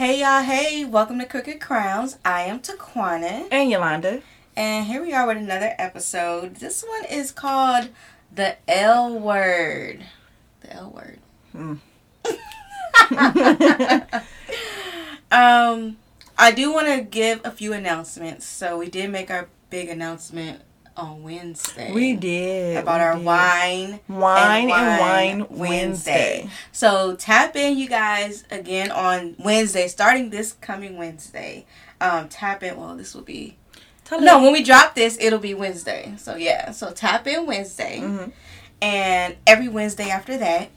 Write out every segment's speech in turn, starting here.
Hey y'all, hey, welcome to Crooked Crowns. I am Taquana. And Yolanda. And here we are with another episode. This one is called The L Word. The L Word. Hmm. um, I do want to give a few announcements. So we did make our big announcement on Wednesday. We did about we our did. wine, wine and and wine, Wine Wednesday. So tap in, you guys, again on Wednesday, starting this coming Wednesday. Um, tap in. Well, this will be Tell no. us- When we drop this, it'll be Wednesday. So yeah. So tap in Wednesday, Mhm. and every Wednesday after that.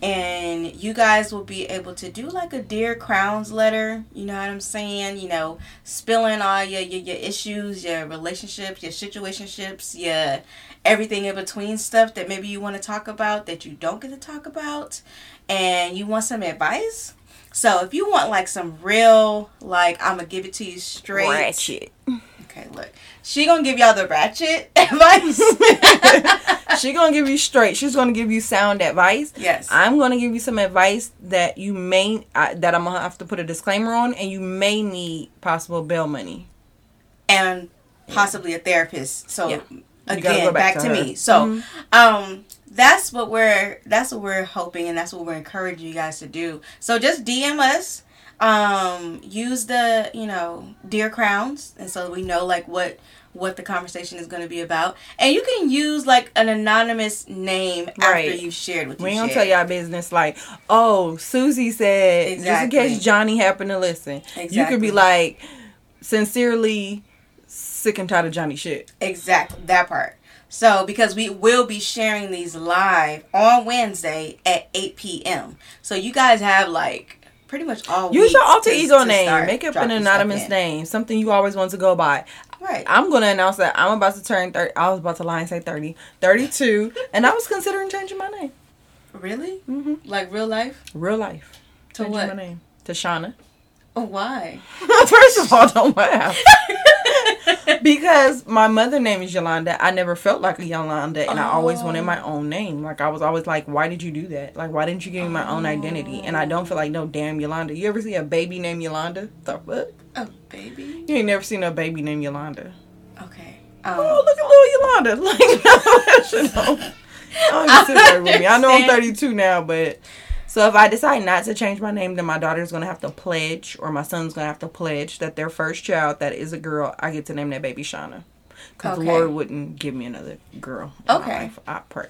And you guys will be able to do like a Dear Crowns letter. You know what I'm saying? You know, spilling all your, your, your issues, your relationships, your situationships, your everything in between stuff that maybe you want to talk about that you don't get to talk about. And you want some advice. So if you want like some real, like, I'm to give it to you straight. Ratchet. Okay, look. She to give y'all the ratchet advice. she gonna give you straight. She's gonna give you sound advice. yes. I'm gonna give you some advice that you may uh, that I'm gonna have to put a disclaimer on, and you may need possible bail money. and possibly a therapist. So Yeah. Again, go back, back to, to me. So Mhm. um that's what we're that's what we're hoping and that's what we're encouraging you guys to do. So just DM us. Um use the, you know, Dear Crowns and so we know like what what the conversation is going to be about. And you can use like an anonymous name after Right. you've shared what We don't tell y'all business like, oh, Susie said, Exactly. just in case Johnny happened to listen. You could be like, sincerely sick and tired of Johnny shit. Exactly that part. So because we will be sharing these live on Wednesday at 8 p.m. So you guys have like pretty much all Use your alter to- ego to name. Make up an anonymous name. Something you always want to go by. Right. I'm gonna announce that I'm about to turn 30. I was about to lie and say 30, 32, and I was considering changing my name. Really? hmm Like real life? Real life. To Changing what? my name to Shauna. Oh, why? First of all, don't laugh. because my mother name is Yolanda. I never felt like a Yolanda, and I always wanted my own name. Like I was always like, "Why did you do that? Like, why didn't you give me my own identity?" And I don't feel like no damn Yolanda. You ever see a baby named Yolanda? The fuck? oh, baby. You ain't never seen a baby named Yolanda. Okay. Oh, Um, look at little Yolanda. Like, no, that shit don't- don't sit there with me. I know I'm 32 now, but so if I decide not to change my name, then my daughter's gonna have to pledge, or my son's gonna have to pledge that their first child that is a girl, I get to name that baby Shauna, because Okay. the Lord wouldn't give me another girl. Okay. I pray.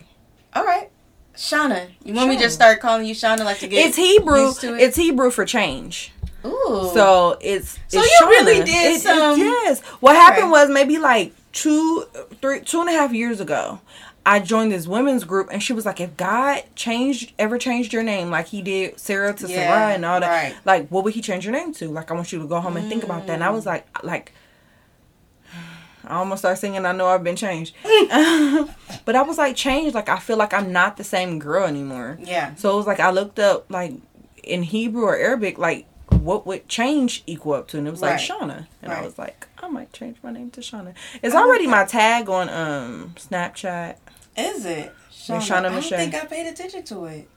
all right. Shauna. You want me to just start calling you Shauna like to get It's Hebrew. it? It's Hebrew for change. Ooh. So it's So it's you really did It- it- some- yes. What happened was maybe like two, three, two and a half years ago. I joined this women's group, and she was like, "If God changed ever changed your name like He did Sarah to Yeah, Sarah and all that, right. like what would He change your name to? Like I want you to go home and think about that." And I was like, like. I almost started singing. I know I've been changed, but I was like changed. Like I feel like I'm not the same girl anymore. yeah. So it was like I looked up like in Hebrew or Arabic, like what would change equal up to, and it was Right. like Shauna, and Right. I was like, I might change my name to Shauna. It's already my tag on um Snapchat. Is it? Shauna. Shauna I don't think I paid attention to it.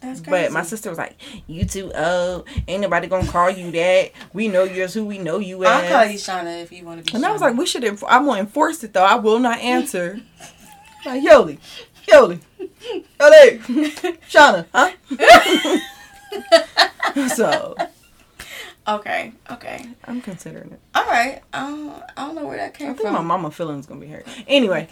That's crazy. But my sister was like, "You too old. Ain't nobody gonna call you that. We know you as who we know you as." I'll call you Shauna if you want to be. and I was like, "We should. Enf- I'm gonna enforce it though. I will not answer." like Yoli, Yoli, Yoli, Shauna, huh? so okay, okay. I'm considering it. All right. Um, I don't know where that came from. I think from. my mama feelings gonna be hurt. Anyway.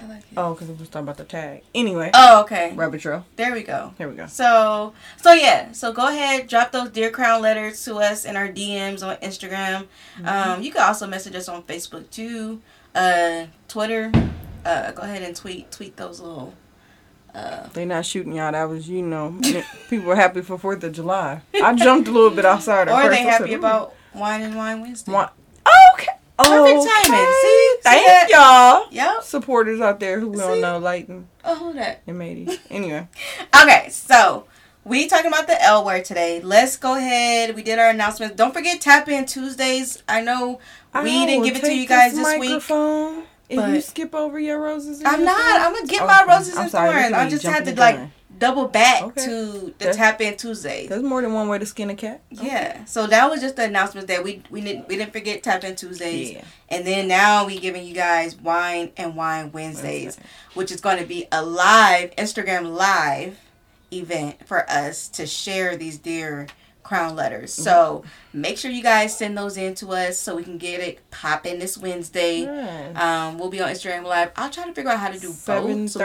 I like it. oh, because we was talking about the tag. Anyway, Oh, okay. rabbit trail. There we go. Here we go. So, so yeah. So go ahead, drop those dear crown letters to us in our DMs on Instagram. Mm-hmm. Um, you can also message us on Facebook too, uh, Twitter. Uh, go ahead and tweet tweet those little. Uh, They not shooting y'all. That was you know people were happy for Fourth of July. I jumped a little bit outside. or first. they I said, happy about wine and wine Wednesday. What? Perfect okay. timing. See? See Thank that? y'all. Yep. Supporters out there who See? don't know Leighton Oh, who that? and Matey. Anyway, Okay, so we talking about the L word today. Let's go ahead. We did our announcements. Don't forget tap in Tuesdays. I know we I didn't give it to you guys this this week. Microphone If But- you skip over your roses, and I'm your not. thorns- I'm gonna get Oh, my roses I'm and sorry, thorns. I just had to like gun. double back Okay. to the That's- tap in Tuesdays. There's more than one way to skin a cat. Yeah. So that was just the announcement that we we didn't we didn't forget tap in Tuesdays. Yeah. And then now we giving you guys wine and wine Wednesdays, Wednesday. which is going to be a live Instagram live event for us to share these dear crown letters. So make sure you guys send those in to us so we can get it popping this Wednesday. Right. Um, we'll be on Instagram live. I'll try to figure out how to do both. So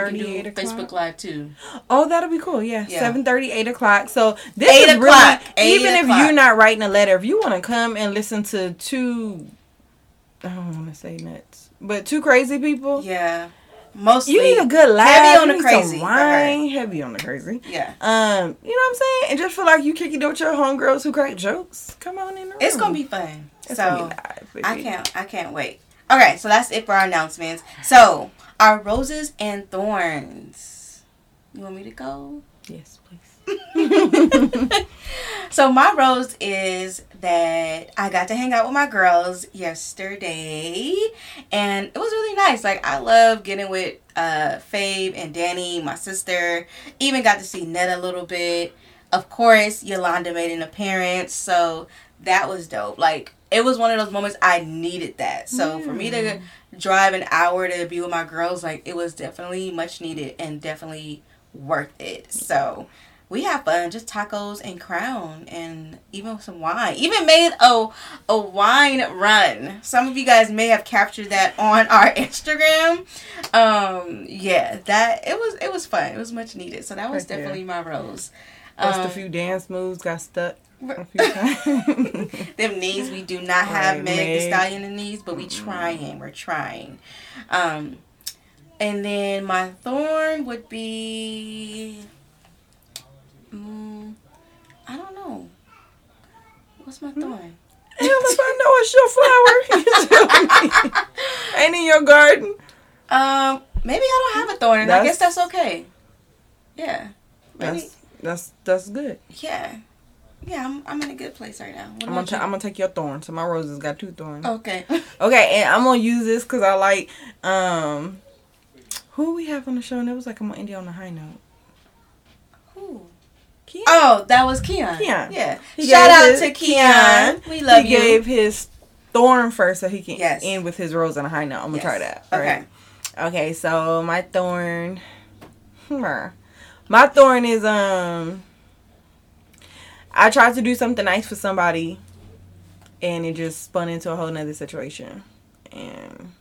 we can do Facebook live too. Oh, that'll be cool. Yeah, Yeah. seven thirty, eight o'clock. So this 8 is o'clock, really 8 even if you're not writing a letter, if you want to come and listen to two, I don't want to say nuts, but two crazy people. Yeah. Mostly. You need a good laugh. Heavy on you the crazy Some for her. wine, heavy on the crazy. Yeah. Um, you know what I'm saying? And just feel like you kicking it with your homegirls who crack jokes. Come on in the room. It's gonna be fun. It's so be live. I can't I can't wait. Okay, so that's it for our announcements. So our roses and thorns. You want me to go? Yes, please. So my rose is that I got to hang out with my girls yesterday, and it was really nice. Like I love getting with uh Fave and Danny, my sister. Even got to see Ned a little bit. Of course, Yolanda made an appearance, so that was dope. Like it was one of those moments I needed that. So for me to drive an hour to be with my girls, like it was definitely much needed and definitely worth it. So we had fun, just tacos and crown and even some wine. Even made a a wine run. Some of you guys may have captured that on our Instagram. Um yeah, that it was it was fun. It was much needed. So that was Heck yeah. definitely my rose. Just a Um, few dance moves got stuck. A few times. them knees we do not have Right, Meg the Stallion in knees, but we trying. We're trying. Um and then my thorn would be mm, I don't know. What's my thorn? Hell if I know it's your flower. Ain't in your garden. Um maybe I don't have a thorn and I guess That's- that's okay. Yeah. Maybe That's that's that's good. yeah. Yeah, I'm I'm in a good place right now. I'm gonna about ta- you? I'm gonna take your thorn. So my roses got two thorns. Okay. Okay, and I'm gonna use this because I like um who we have on the show and it was like I'm gonna end it on a high note. Keon. Oh, that was Keon. Keon. Yeah. He Shout out his- to Keon. We love he you. gave his thorn first so he can Yes. end with his rose on a high note. I'm gonna Yes. try that. Okay. Right? Okay, so my thorn hmm, my thorn is um I tried to do something nice for somebody and it just spun into a whole nother situation. And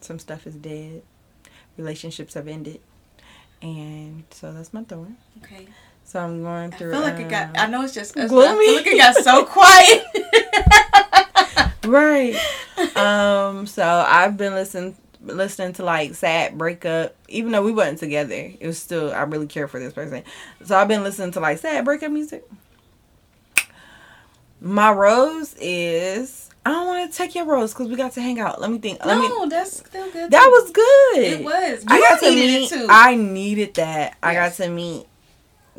some stuff is dead. Relationships have ended. And so that's my thorn. Okay. So I'm going I through feel like it got. um, I know it's just us. gloomy. I feel like it got so quiet. right um so i've been listening listening to like sad breakup even though we wasn't together it was still i really care for this person so i've been listening to like sad breakup music my rose is i don't want to take your rose because we got to hang out let me think let me no, that's still good. that was good It was. i got to meet too. i needed that i got Yes. to meet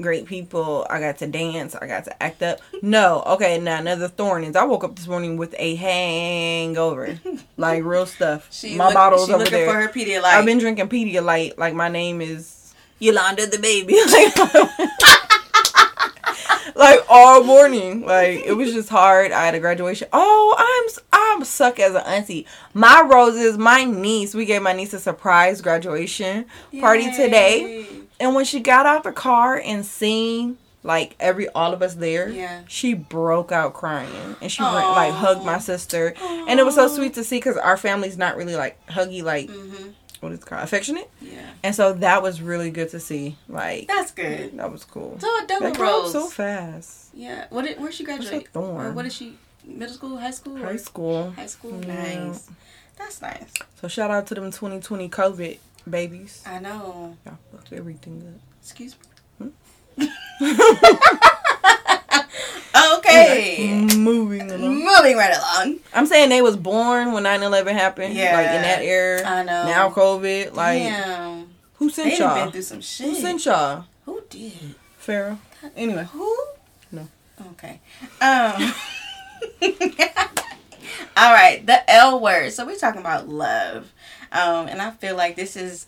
great people. I got to dance. I got to act up. No okay now another thorn is i woke up this morning with a hangover. Like real stuff. She my look- bottle's she over looking there. for her Pedialyte. i've been drinking pedialyte. Like my name is yolanda the baby. Like, like all morning. Like it was just hard. I had a graduation. Oh i'm i'm suck as an auntie. My roses my niece. We gave my niece a surprise graduation party today. Yay. And when she got out the car and seen like every all of us there, Yeah. she broke out crying and she went, like hugged my sister, and it was so sweet to see because our family's not really like huggy, like Mhm. what is it called, affectionate, Yeah. and so that was really good to see. Like That's good. that was cool. So a double That rose. so fast. yeah. What did? Where she graduate? Thorn? Or what is she? Middle school, high school, High school. High school. Yeah. Nice. That's nice. So shout out to them 2020 COVID babies. I know. Y'all fucked everything up. Excuse me. okay. Moving along. Moving right along. I'm saying they was born when 9/11 happened. Yeah. Like in that era. I know. Now COVID. Like Damn. who sent been y'all? through some Who sent y'all? Who did? Pharaoh. Anyway. Who? No. Okay. Um. All right, the L word. So we're talking about love, um, and I feel like this is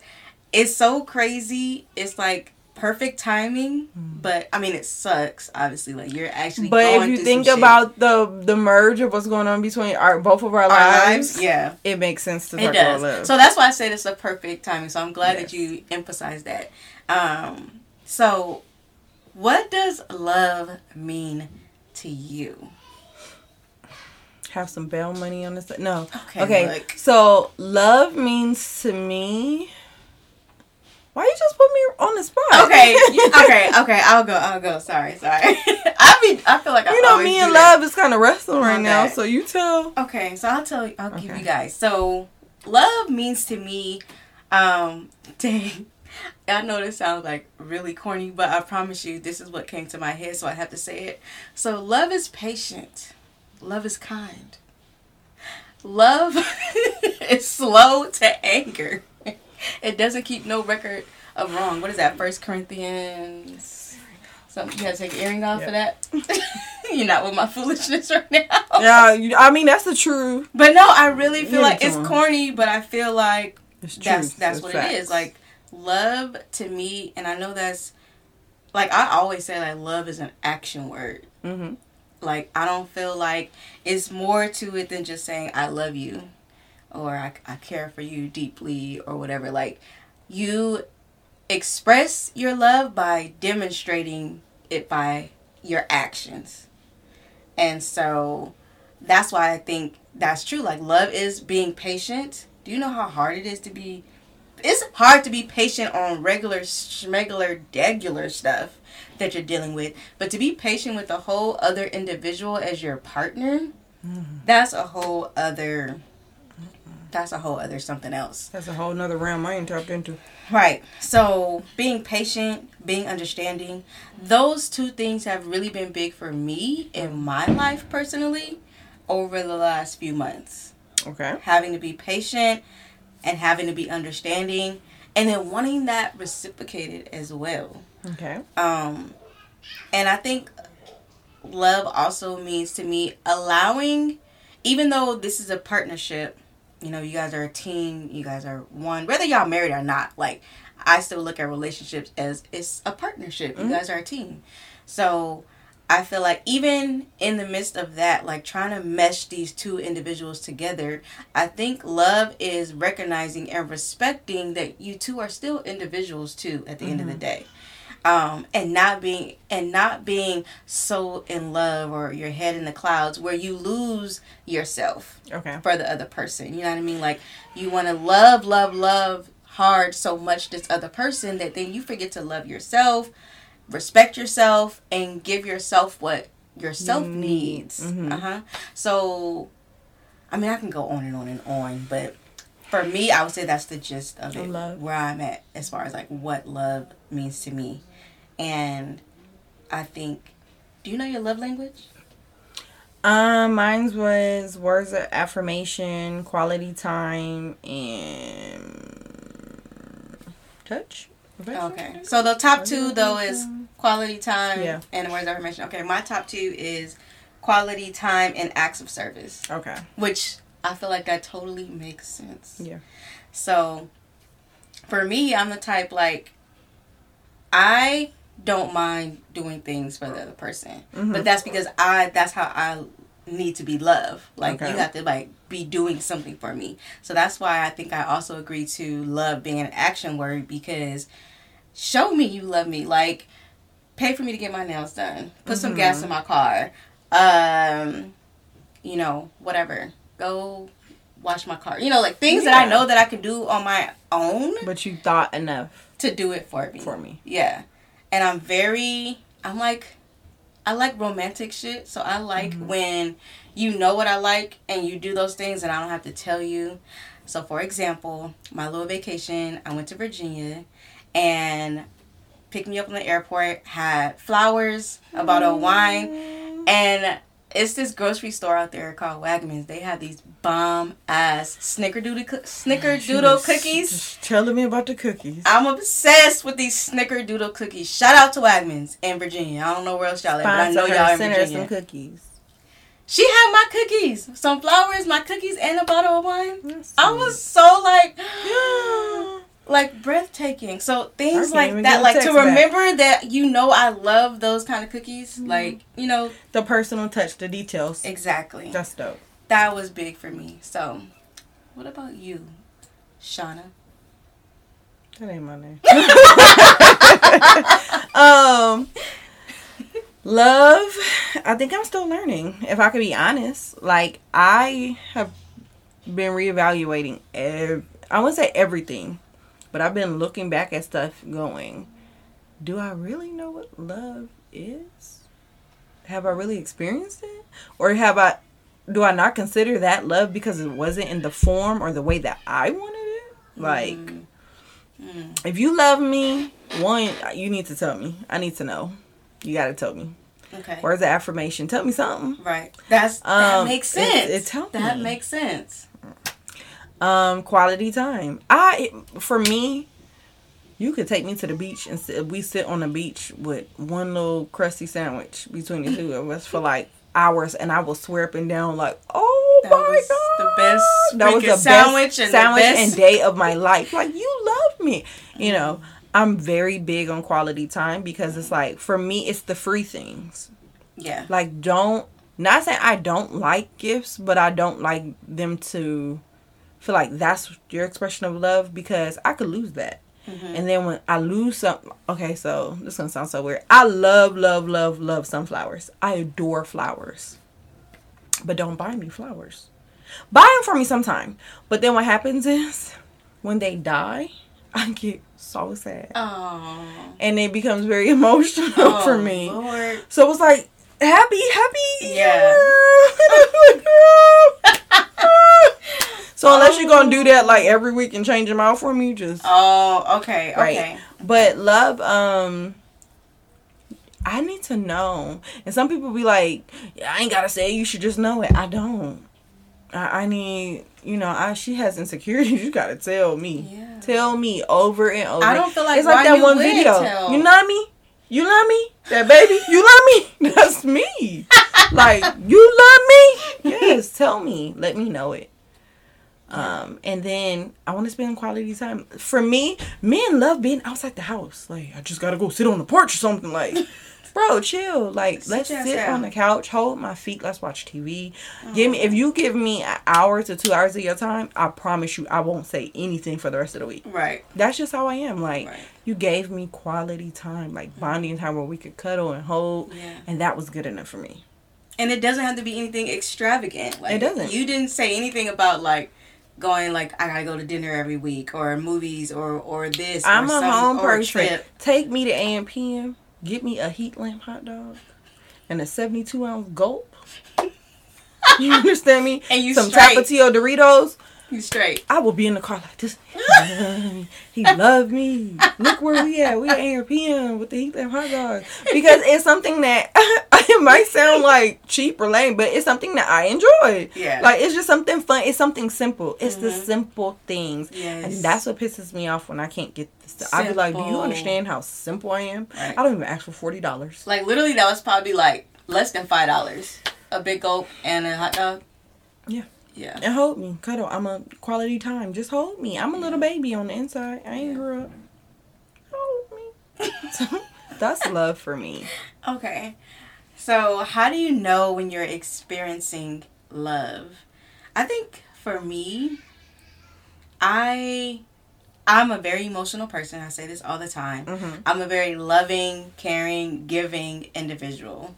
it's so crazy. It's like perfect timing, but I mean it sucks. Obviously, like you're actually. But if you think some shit. about the the merge of what's going on between our both of our, our lives, lives, yeah, it makes sense to it does. love. So that's why I said it's a perfect timing. So I'm glad that you emphasized that. Um, so, what does love mean to you? Have some bail money on this. No. Okay, Okay. look. So love means to me. Why you just put me on the spot? Okay, okay, okay. I'll go. I'll go. Sorry, sorry. I mean, I feel like I You know, me and love is kind of wrestling right My now. So you tell. Okay, so I'll tell you. I'll give you guys. So, love means to me. Um, dang. I know this sounds like really corny, but I promise you, this is what came to my head, so I have to say it. So, love is patient. Love is kind. Love is slow to anger. It doesn't keep no record of wrong. What is that? First Corinthians. Something you to take earring off for that. You're not with my foolishness right now. Yeah, I mean that's the truth. But no, I really feel it like it's corny, but I feel like that's that's what facts. it is. Like love to me, and I know that's like I always say like love is an action word. Mhm. Like I don't feel like it's more to it than just saying I love you or I, I care for you deeply or whatever. Like you express your love by demonstrating it by your actions. And so that's why I think that's true. Like love is being patient. Do you know how hard it is to be it's hard to be patient on regular schmegular degular stuff that you're dealing with. But to be patient with a whole other individual as your partner, mm-hmm. that's a whole other that's a whole other something else. That's a whole nother realm I ain't tapped into. Right. So being patient, being understanding, those two things have really been big for me in my life personally over the last few months. Okay. Having to be patient and having to be understanding and then wanting that reciprocated as well. Okay. Um and I think love also means to me allowing even though this is a partnership, you know, you guys are a team, you guys are one, whether y'all married or not, like I still look at relationships as it's a partnership. You guys are a team. So I feel like even in the midst of that, like trying to mesh these two individuals together, I think love is recognizing and respecting that you two are still individuals too at the end of the day. Um, and not being and not being so in love or your head in the clouds where you lose yourself Okay. for the other person. You know what I mean? Like you want to love, love, love hard so much this other person that then you forget to love yourself, respect yourself, and give yourself what yourself You needs. need. Mhm. Uh huh. So, I mean, I can go on and on and on, but for me, I would say that's the gist of Of it. love. Where I'm at as far as like what love means to me, and I think. Do you know your love language? Um, mine was words of affirmation, quality time, and touch. Okay. So the top two though is quality time Yeah. and words of affirmation. Okay, my top two is quality time and acts of service, Okay. which I feel like that totally makes sense. Yeah. So for me, I'm the type like I don't mind doing things for the other person. Mhm. But that's because I that's how I need to be loved. Like Okay. you have to like be doing something for me. So that's why I think I also agree to love being an action word because show me you love me. Like pay for me to get my nails done. Put some gas in my car. Um you know, whatever. Go wash my car. You know, like things that I know that I can do on my own But you thought enough to do it for me. for me. Yeah. And I'm very I'm like I like romantic shit. So I like mm-hmm. when you know what I like and you do those things and I don't have to tell you. So for example, my little vacation, I went to Virginia and picked me up in the airport, had flowers, a bottle of wine, mm. and it's this grocery store out there called Wegmans. They have these bomb ass snickerdoodle snickerdoodle cookies. Just telling me about the cookies. I'm obsessed with these snickerdoodle cookies. Shout out to Wegmans in Virginia. I don't know where else y'all at, but I know Sponsor y'all in send her Virginia. some cookies. She had my cookies, some flowers, my cookies, and a bottle of wine. I was so like, like breathtaking. So things like that, like to text back. remember that you know I love those kind of cookies. Mm-hmm. Like you know the personal touch, the details. exactly. That's dope. that was big for me. So, what about you, Shauna? That ain't my name. um, love. I think I'm still learning. If I could be honest, like I have been reevaluating. Ev- I wouldn't say everything, but I've been looking back at stuff, going, "Do I really know what love is? Have I really experienced it, or have I?" Do I not consider that love because it wasn't in the form or the way that I wanted it? Like, Mm. if you love me, one, you need to tell me. I need to know. You got to tell me. Okay. Where's the affirmation? Tell me something. Right. That's that Um, makes sense. it helped that me. makes sense. Um, quality time. I, for me, you could take me to the beach and sit, we sit on the beach with one little crusty sandwich between the two of us for like hours, and I will swear up and down like, oh That my was god, the best That was the sandwich best and sandwich best- and day of my life. Like you love me, you know. I'm very big on quality time because it's like for me, it's the free things. Yeah. Like don't not saying I don't like gifts, but I don't like them to feel like that's your expression of love because I could lose that. Mm-hmm. And then when I lose something, okay, so this is gonna sound so weird. I love, love, love, love sunflowers. I adore flowers, but don't buy me flowers. Buy them for me sometime. But then what happens is when they die, I get so sad, Oh. and it becomes very emotional oh for me. Lord. So it's like happy, happy. Yeah. so unless you're gonna do that like every week and change them out for me, just Oh. Okay. Right. Okay. But love, um, I need to know. And some people be like, yeah, I ain't gotta say it, you should just know it. I don't. I, I need, you know, I she has insecurities. You gotta tell me. Yeah. Tell me over and over. I don't feel like it's like that one video. tell. You love me. You love me. That baby. You love me. That's me. like you love me. Yes. Tell me. Let me know it. Um, and then I want to spend quality time. For me, men love being outside the house. Like, I just gotta go sit on the porch or something. Like, bro, chill. Like, Sit let's sit on the couch, hold my feet, let's watch TV. Give me if you give me an hour to two hours of your time, I promise you I won't say anything for the rest of the week. Right. That's just how I am. Like, Right. you gave me quality time, like bonding time where we could cuddle and hold, Yeah. and that was good enough for me. And it doesn't have to be anything extravagant. Like It doesn't. You didn't say anything about like going like I gotta go to dinner every week or movies or or this. I'm or a some- home a person. Take me to AM PM. Get me a heat lamp hot dog and a 72 ounce gulp. You understand me? And you some straight. Tapatio Doritos. You straight. I will be in the car like this. He love me. He love me. Look where we at. We at AM PM with the heat lamp hot dogs. because it's something that it might sound like cheap or lame, but it's something that I enjoy. Yeah. Like it's just something fun. It's something simple. It's the Mhm. simple things. Yes. And that's what pisses me off when I can't get this stuff. I be like, do you understand how simple I am? Right. I don't even ask for forty dollars. Like literally, that was probably like less than five dollars. A big gulp and a hot dog. Yeah. Yeah. And hold me, cuddle. I'm a quality time. Just hold me. I'm a little baby on the inside. I ain't grew up. Hold me. that's love for me. Okay. So, how do you know when you're experiencing love? I think for me, I I'm a very emotional person. I say this all the time. Mm-hmm. I'm a very loving, caring, giving individual.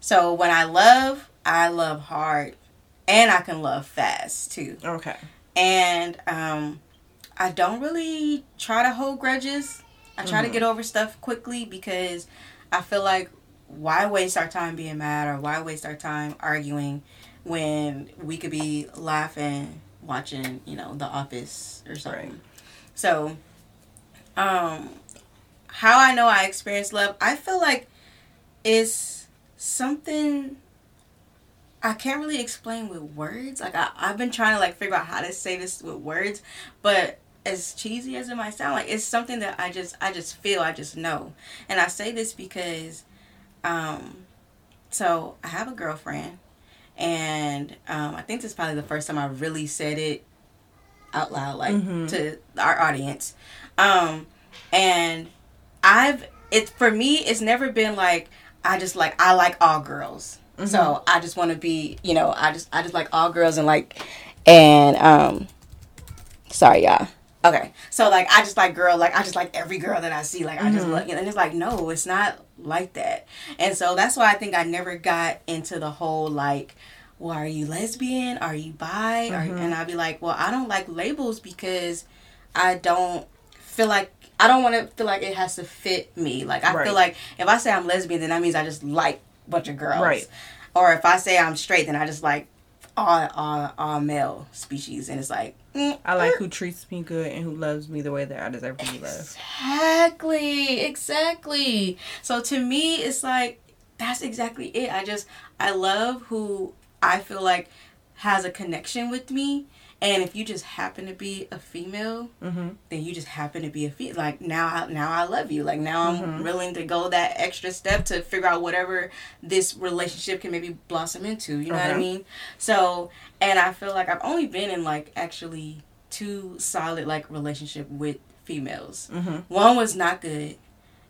So, when I love, I love hard and I can love fast too. Okay. And um I don't really try to hold grudges. I try to Mhm. get over stuff quickly because I feel like why waste our time being mad or why waste our time arguing when we could be laughing watching, you know, The Office or something. Right. So, um how I know I experience love, I feel like it's something I can't really explain with words. Like I, I've been trying to like figure out how to say this with words, but as cheesy as it might sound, like it's something that I just I just feel, I just know. And I say this because um so I have a girlfriend and um, I think this is probably the first time I really said it out loud, like Mhm. to our audience. Um, and I've it's for me, it's never been like I just like I like all girls. Mm-hmm. So I just want to be, you know, I just I just like all girls and like and um sorry y'all. Okay. So like I just like girl like I just like every girl that I see like I just mm-hmm. like and it's like no, it's not like that. And so that's why I think I never got into the whole like well, are you lesbian? Are you bi? Are, and mm-hmm. I'd be like, well, I don't like labels because I don't feel like I don't want to feel like it has to fit me. Like I Right. feel like if I say I'm lesbian, then that means I just like bunch of girls. Right. Or if I say I'm straight, then I just like all all, all male species, and it's like mm, I like who treats me good and who loves me the way that I deserve to be loved. Exactly, exactly. So to me, it's like that's exactly it. I just I love who I feel like has a connection with me, and if you just happen to be a female, Mm-hmm. then you just happen to be a female. Like now, I, now I love you. Like now I'm Mhm. willing to go that extra step to figure out whatever this relationship can maybe blossom into. You know what I mean? So, and I feel like I've only been in like actually two solid like relationship with females. Mm-hmm. One was not good,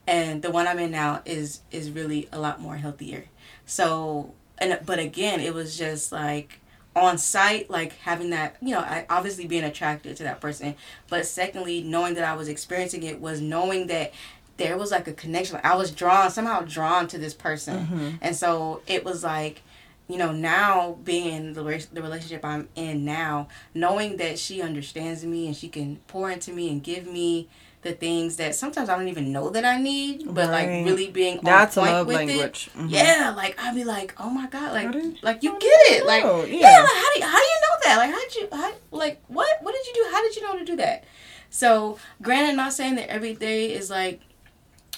and the one I'm in now is is really a lot more healthier. So, and but again, it was just like on site, like having that, you know, I, obviously being attracted to that person, but secondly, knowing that I was experiencing it was knowing that there was like a connection. Like I was drawn somehow drawn to this person, Mhm. and so it was like. You know, now being in the, re- the relationship I'm in now, knowing that she understands me and she can pour into me and give me the things that sometimes I don't even know that I need, but like really being That's a on point love with language. it. Mhm. Yeah, like I'd be like, oh my god, like did- like you get it, like yeah, Yeah. like how do you, how do you know that? Like how did you how like what what did you do? How did you know to do that? So granted, not saying that every day is like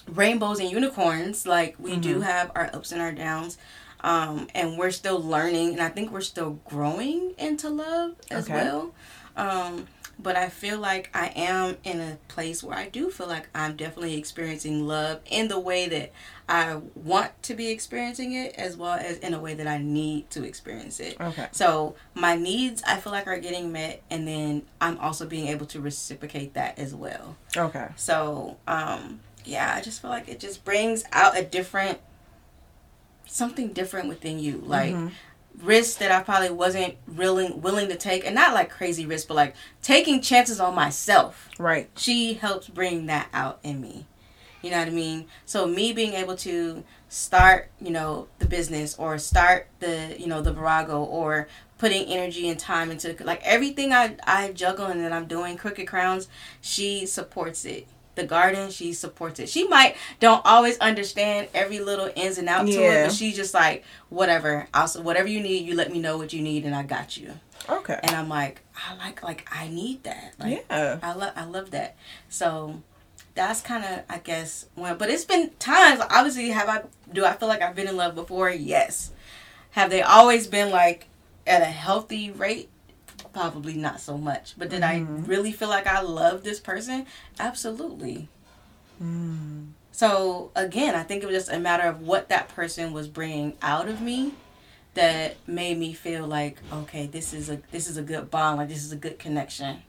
rainbows and unicorns. Like we do Mhm. have our ups and our downs. Um, and we're still learning, and I think we're still growing into love as Okay. well. Um, but I feel like I am in a place where I do feel like I'm definitely experiencing love in the way that I want to be experiencing it, as well as in a way that I need to experience it. Okay. So my needs, I feel like, are getting met, and then I'm also being able to reciprocate that as well. Okay. So, um, yeah, I just feel like it just brings out a different, something different within you, like Mhm. Risks that I probably wasn't willing willing to take, and not like crazy risks, but like taking chances on myself. Right. She helps bring that out in me. You know what I mean? So me being able to start, you know, the business or start the, you know, the Virago or putting energy and time into like everything I I juggle and that I'm doing Crooked Crowns, she supports it. The garden, she supports it. She might don't always understand every little ins and out to it, but she's just like, whatever. Also, whatever you need, you let me know what you need, and I got you. Okay. And I'm like, I like, like I need that. Like, yeah. I love I love that. So that's kind of I guess one. But it's been times. Obviously, have I do I feel like I've been in love before? Yes. Have they always been like at a healthy rate? Probably not so much. But did I Mhm. really feel like I love this person? Absolutely. Mm. So again, I think it was just a matter of what that person was bringing out of me that made me feel like okay, this is a this is a good bond, like this is a good connection.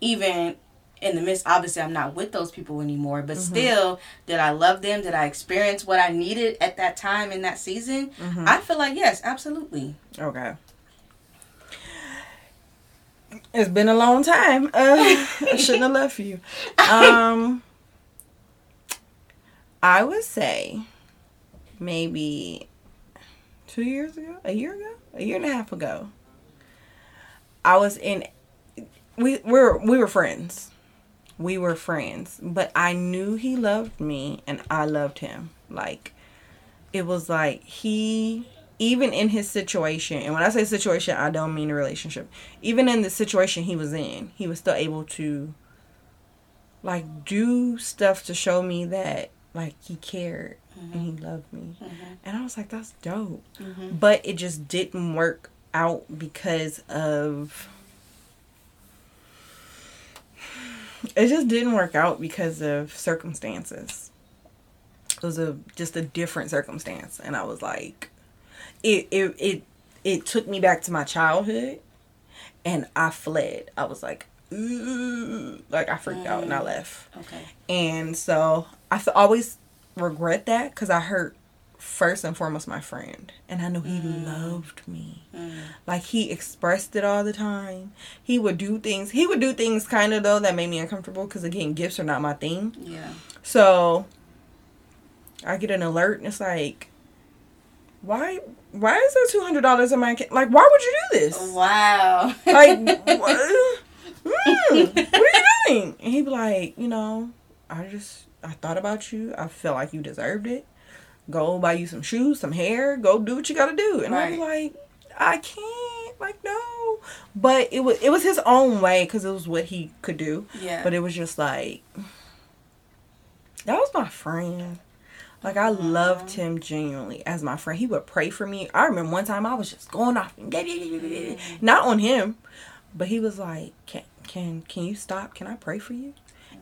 Even in the midst, obviously, I'm not with those people anymore, but Mhm. still, did I love them? Did I experience what I needed at that time in that season? Mhm. I feel like yes, absolutely. Okay. It's been a long time. Uh, I shouldn't have left you. Um, I would say maybe two years ago, a year ago, a year and a half ago. I was in. We were we were friends. We were friends, but I knew he loved me and I loved him. Like it was like he even in his situation, and when I say situation, I don't mean a relationship. Even in the situation he was in, he was still able to like do stuff to show me that like he cared and he loved me. Mhm. And I was like, that's dope. Mhm. But it just didn't work out because of it just didn't work out because of circumstances. It was a just a different circumstance and I was like it it it it took me back to my childhood and I fled. I was like, Ooh, like I freaked out and I mm. left. Okay. And so I always regret that because I hurt first and foremost my friend. And I know he mm. loved me. Mm. Like he expressed it all the time. He would do things. He would do things kind of though that made me uncomfortable because again, gifts are not my thing. Yeah. So I get an alert and it's like, why? Why is there two hundred dollars in my account? Like, why would you do this? Wow. Like, what? Mm, what are you doing? And he'd be like, you know, I just I thought about you. I felt like you deserved it. Go buy you some shoes, some hair. Go do what you got to do. And I'd be like, I can't. Like, no. But it was it was his own way because it was what he could do. yeah. But it was just like that was my friend. Like I loved him genuinely as my friend. He would pray for me. I remember one time I was just going off, not on him, but he was like, "Can can can you stop? Can I pray for you?"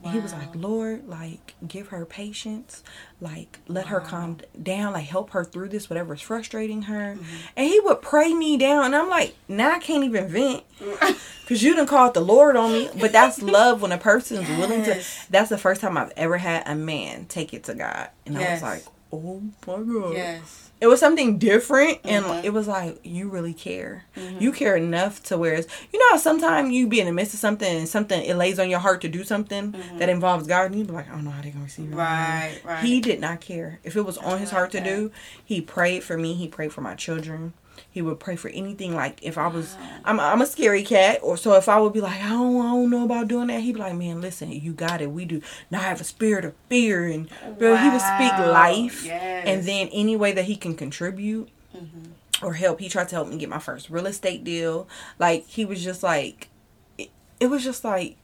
And he was like, "Lord, like give her patience, like let her calm down, like help her through this, whatever is frustrating her." Mm-hmm. And he would pray me down, and I'm like, "Now I can't even vent." Cause you done called the Lord on me, but that's love when a person's willing to. That's the first time I've ever had a man take it to God, and I was like, "Oh my God!" yes. It was something different, and Mhm. it was like you really care. Mm-hmm. You care enough to where it's you know sometimes you be in the midst of something and something it lays on your heart to do something that involves God, and you be like, "I don't know how they're gonna receive it." Mm-hmm. Right. Right. He did not care. If it was on his like heart to that. do, he prayed for me. He prayed for my children. He would pray for anything. Like if I was, I'm, I'm a scary cat, or so if I would be like, I don't, I don't know about doing that. He'd be like, Man, listen, you got it. We do not have a spirit of fear, and bro, he would speak life, Yes. and then any way that he can contribute Mm-hmm. or help. He tried to help me get my first real estate deal. Like he was just like, it, it was just like,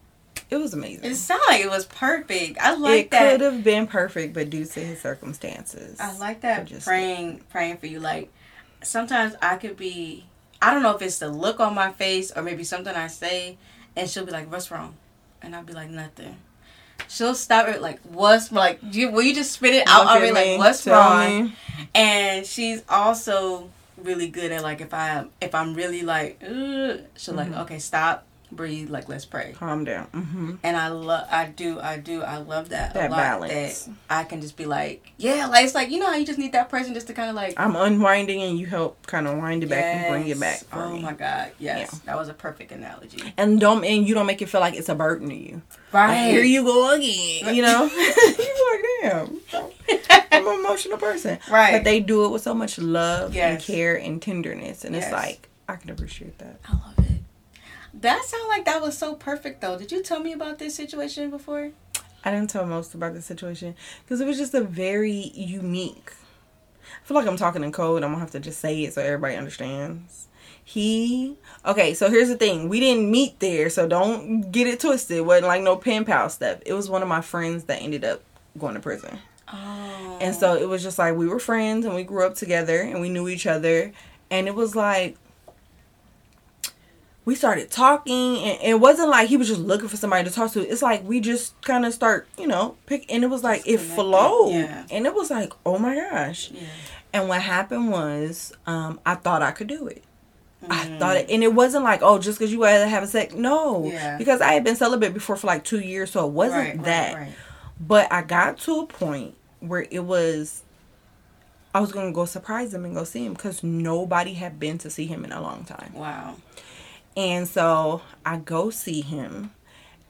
it was amazing. It sounded like it was perfect. I like it that. could have been perfect, but due to his circumstances, I like that just- praying praying for you. Like sometimes I could be I don't know if it's the look on my face or maybe something I say and she'll be like, What's wrong? And I'll be like, Nothing. She'll stop it like, What's like you will you just spit it out already me, like what's tell wrong? me. And she's also really good at like if I if I'm really like she'll Mm-hmm. like, Okay, stop, breathe, like let's pray. Calm down. hmm And I love, I do, I do, I love that, That a lot. balance. That I can just be like, yeah, like it's like you know how you just need that person just to kind of like I'm unwinding and you help kind of wind it back and bring it back oh me. my god, yes, Yeah. that was a perfect analogy. And don't and you don't make it feel like it's a burden to you. Right Like, here you go again. You know? you like, damn. I'm an emotional person. Right. But they do it with so much love and care and tenderness. And it's like, I can appreciate that. I love it. That sounded like that was so perfect though. Did you tell me about this situation before? I didn't tell most about the situation because it was just a very unique. I feel like I'm talking in code. I'm gonna have to just say it so everybody understands. He okay. So here's the thing: we didn't meet there, so don't get it twisted. It wasn't like no pen pal stuff. It was one of my friends that ended up going to prison, Oh, and so oh. it was just like we were friends and we grew up together and we knew each other, and it was like we started talking and it wasn't like he was just looking for somebody to talk to it's like we just kind of start you know pick and it was like it connected, flowed yeah. and it was like oh my gosh yeah. and what happened was um i thought i could do it i Mm. thought it and it wasn't like oh just because you were having sex no Yeah. because i had been celibate before for like two years so it wasn't Right, right, that right. but I got to a point where it was I was gonna go surprise him and go see him because nobody had been to see him in a long time. Wow. And so I go see him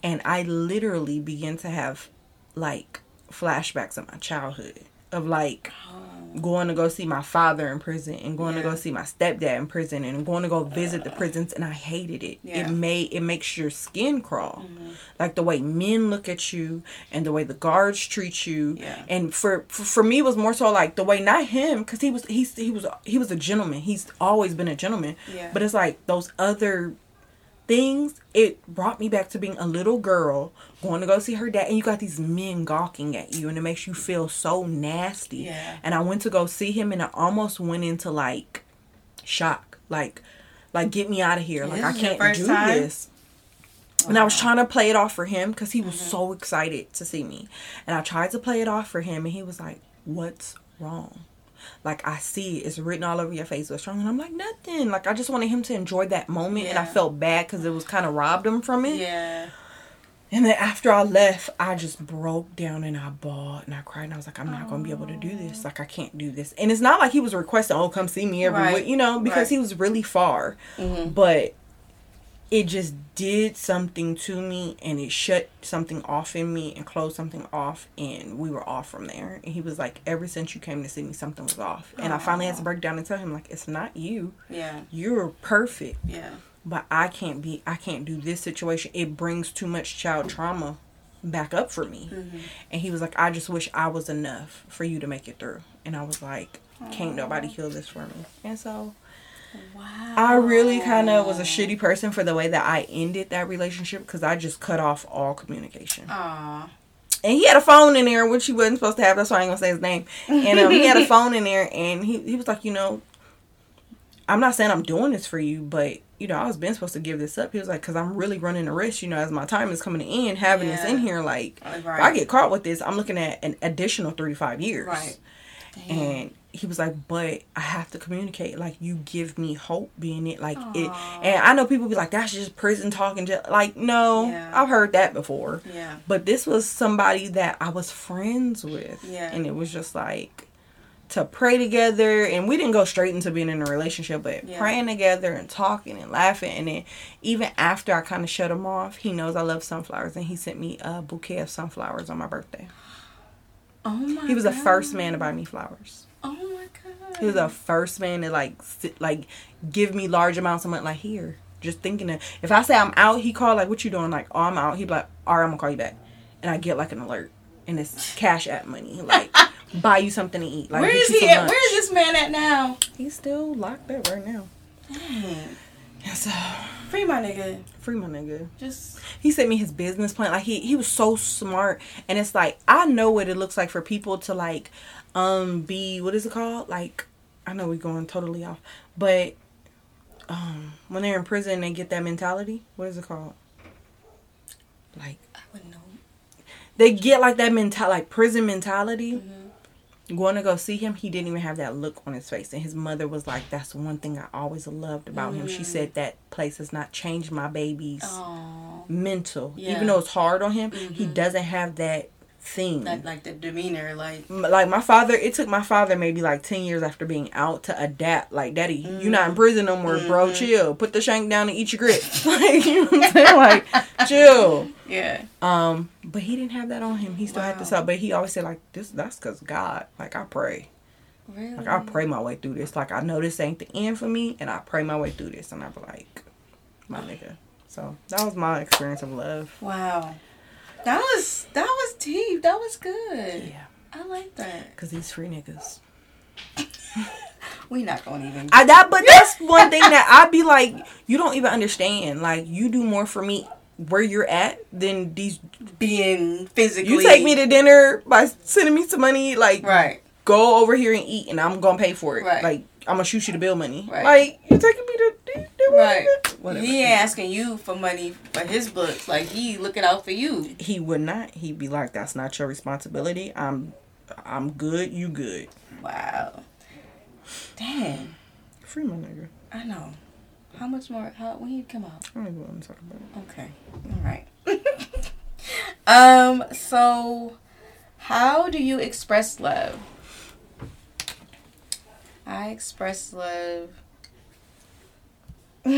and I literally begin to have like flashbacks of my childhood of like oh. Going to go see my father in prison and going to go see my stepdad in prison and going to go visit the prisons and I hated it. Yeah. It made it makes your skin crawl. Mm-hmm. Like the way men look at you and the way the guards treat you. Yeah. And for, for for me it was more so like the way not him cuz he was he's he was he was a gentleman. He's always been a gentleman. Yeah. But it's like those other things it brought me back to being a little girl going to go see her dad and you got these men gawking at you and it makes you feel so nasty Yeah. and i went to go see him and i almost went into like shock like like get me out of here like i can't do time? this and I was trying to play it off for him because he was Mm-hmm. so excited to see me. And I tried to play it off for him, and he was like, What's wrong? Like I see it's written all over your face what's wrong, and I'm like nothing. Like I just wanted him to enjoy that moment, and I felt bad because it was kind of robbed him from it. Yeah. And then after I left, I just broke down and I bawled and I cried and I was like, I'm not gonna be able to do this. Like I can't do this. And it's not like he was requesting, oh, come see me every Right. week, you know, because Right. he was really far. Mhm. But it just did something to me and it shut something off in me and closed something off and we were off from there. And he was like, ever since you came to see me, something was off. And I finally had to break down and tell him like, it's not you. Yeah. You're perfect Yeah. but I can't be I can't do this situation. It brings too much child trauma back up for me. Mm-hmm. And he was like, I just wish I was enough for you to make it through. And I was like, can't nobody heal this for me. And so Wow. I really kind of was a shitty person for the way that I ended that relationship because I just cut off all communication. Aw. And he had a phone in there, which he wasn't supposed to have. That's why I ain't gonna say his name. And um, he had a phone in there, and he he was like, you know, I'm not saying I'm doing this for you, but you know, I was been supposed to give this up. He was like, because I'm really running a risk, you know, as my time is coming to end, having this in here, like, Right. if I get caught with this, I'm looking at an additional three to five years. Right. And he was like, but I have to communicate. Like, you give me hope being it. Like, it. And I know people be like, that's just prison talking. Just, like, no, Yeah. I've heard that before. Yeah. But this was somebody that I was friends with. Yeah. And it was just like to pray together and we didn't go straight into being in a relationship, but Yeah. praying together and talking and laughing and then even after I kind of shut him off, he knows I love sunflowers and he sent me a bouquet of sunflowers on my birthday. Oh my. He was the first man to buy me flowers. Oh my god. He was the first man to like sit, like give me large amounts of money. Like here, just thinking that if I say I'm out, he called like, "What you doing?" Like, "Oh, I'm out." He'd be like, "All right, I'm gonna call you back," and I get like an alert, and it's cash app money, like buy you something to eat. Like, Where is he at? lunch. Where is this man at now? He's still locked up right now. Dang. Uh, Free my nigga. free my nigga. Just He sent me his business plan. Like he he was so smart, and it's like I know what it looks like for people to like um be what is it called? Like I know we're going totally off, but um when they're in prison, they get that mentality. What is it called? Like I wouldn't know. they get like that mental like prison mentality. Mm-hmm. Going to go see him, he didn't even have that look on his face, and his mother was like, "That's one thing I always loved about him." She Mm. said that place has not changed my baby's Oh. mental. Yeah. Even though it's hard on him, he Mhm. doesn't have that thing. Like like the demeanor, like like my father, it took my father maybe like ten years after being out to adapt. Like, Daddy, you're not in prison no more, bro. Mhm. Chill. Put the shank down and eat your grits. like, you know what I'm saying? Like, chill. yeah. Um, but he didn't have that on him. He still had this Wow. up, but he always said like, "This, that's cause God. Like, I pray. Really? Like, I pray my way through this. Like, I know this ain't the end for me, and I pray my way through this." And I'm like, "My nigga." So that was my experience of love. Wow. That was that was deep. That was good. Yeah, I like that. cause these free niggas. We not gonna even. I that but that's one thing that I'd be like, you don't even understand. Like you do more for me where you're at than these being physically. you take me to dinner by sending me some money, like right. go over here and eat and I'm gonna pay for it. Right. Like I'm gonna shoot you the bill money. Right. Like you're taking me to Right. Whatever. He ain't asking you for money for his books. Like he looking out for you. He would not. He'd be like, That's not your responsibility. I'm I'm good, you good. Wow. Damn. Free my nigga. I know. How much more? How when he come out? I don't even want to talk about it. Okay. All right. um. So, how do you express love? I express love. I'll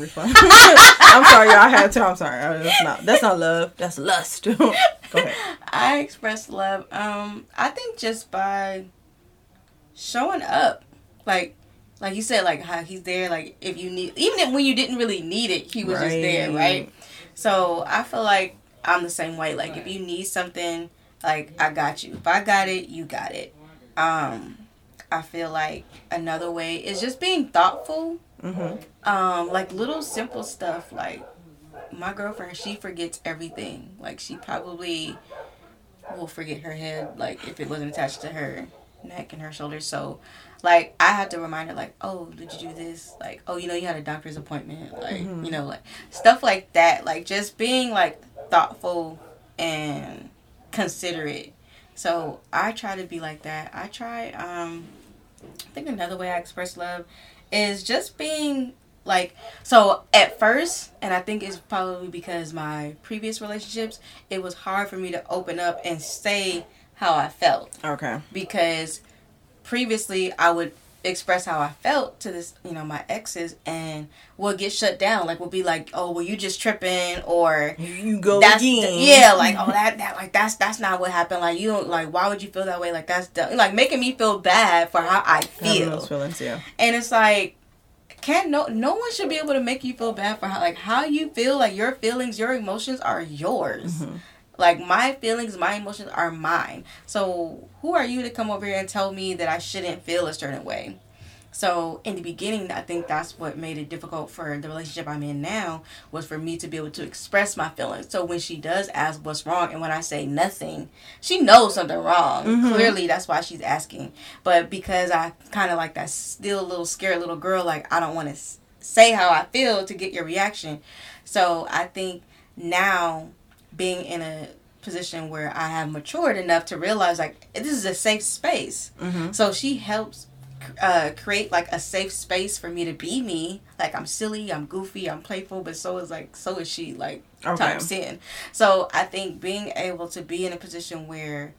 be fine. I'm sorry, y'all. I had to. I'm sorry. That's not. That's not love. That's lust. Go ahead. I express love. Um, I think just by showing up, like, like you said, like how he's there. Like if you need, even if, when you didn't really need it, he was just there, Right. right? So I feel like I'm the same way. Like if you need something, like I got you. If I got it, you got it. Um, I feel like another way is just being thoughtful. Mm-hmm. Um, like little simple stuff. Like my girlfriend, she forgets everything. Like she probably will forget her head, like if it wasn't attached to her neck and her shoulders. So, like I have to remind her, like, oh, did you do this? Like, oh, you know, you had a doctor's appointment. Like, Mhm. you know, like stuff like that. Like just being like thoughtful and considerate. So I try to be like that. I try um I think another way I express love is just being like so at first and i think it's probably because my previous relationships it was hard for me to open up and say how i felt Okay. because previously i would express how i felt to this you know my exes and we'll get shut down like we'll be like oh well you just tripping or You go that's again. yeah like oh that that like that's that's not what happened like you don't like why would you feel that way like that's dumb. like making me feel bad for how i feel those feelings, yeah. and it's like can't no no one should be able to make you feel bad for how like how you feel like your feelings your emotions are yours Mhm. Like my feelings my emotions are mine. So who are you to come over here and tell me that i shouldn't feel a certain way? So in the beginning i think that's what made it difficult for the relationship i'm in now was for me to be able to express my feelings. So when she does ask what's wrong and when i say nothing she knows something wrong. Mhm. clearly that's why she's asking. But because i kind of like that still little scared little girl like i don't want to say how i feel to get your reaction. So i think now being in a position where i have matured enough to realize like this is a safe space Mm-hmm. so she helps uh, create like a safe space for me to be me. Like I'm silly, I'm goofy, I'm playful, but so is like so is she like Okay. times ten. So I think being able to be in a position where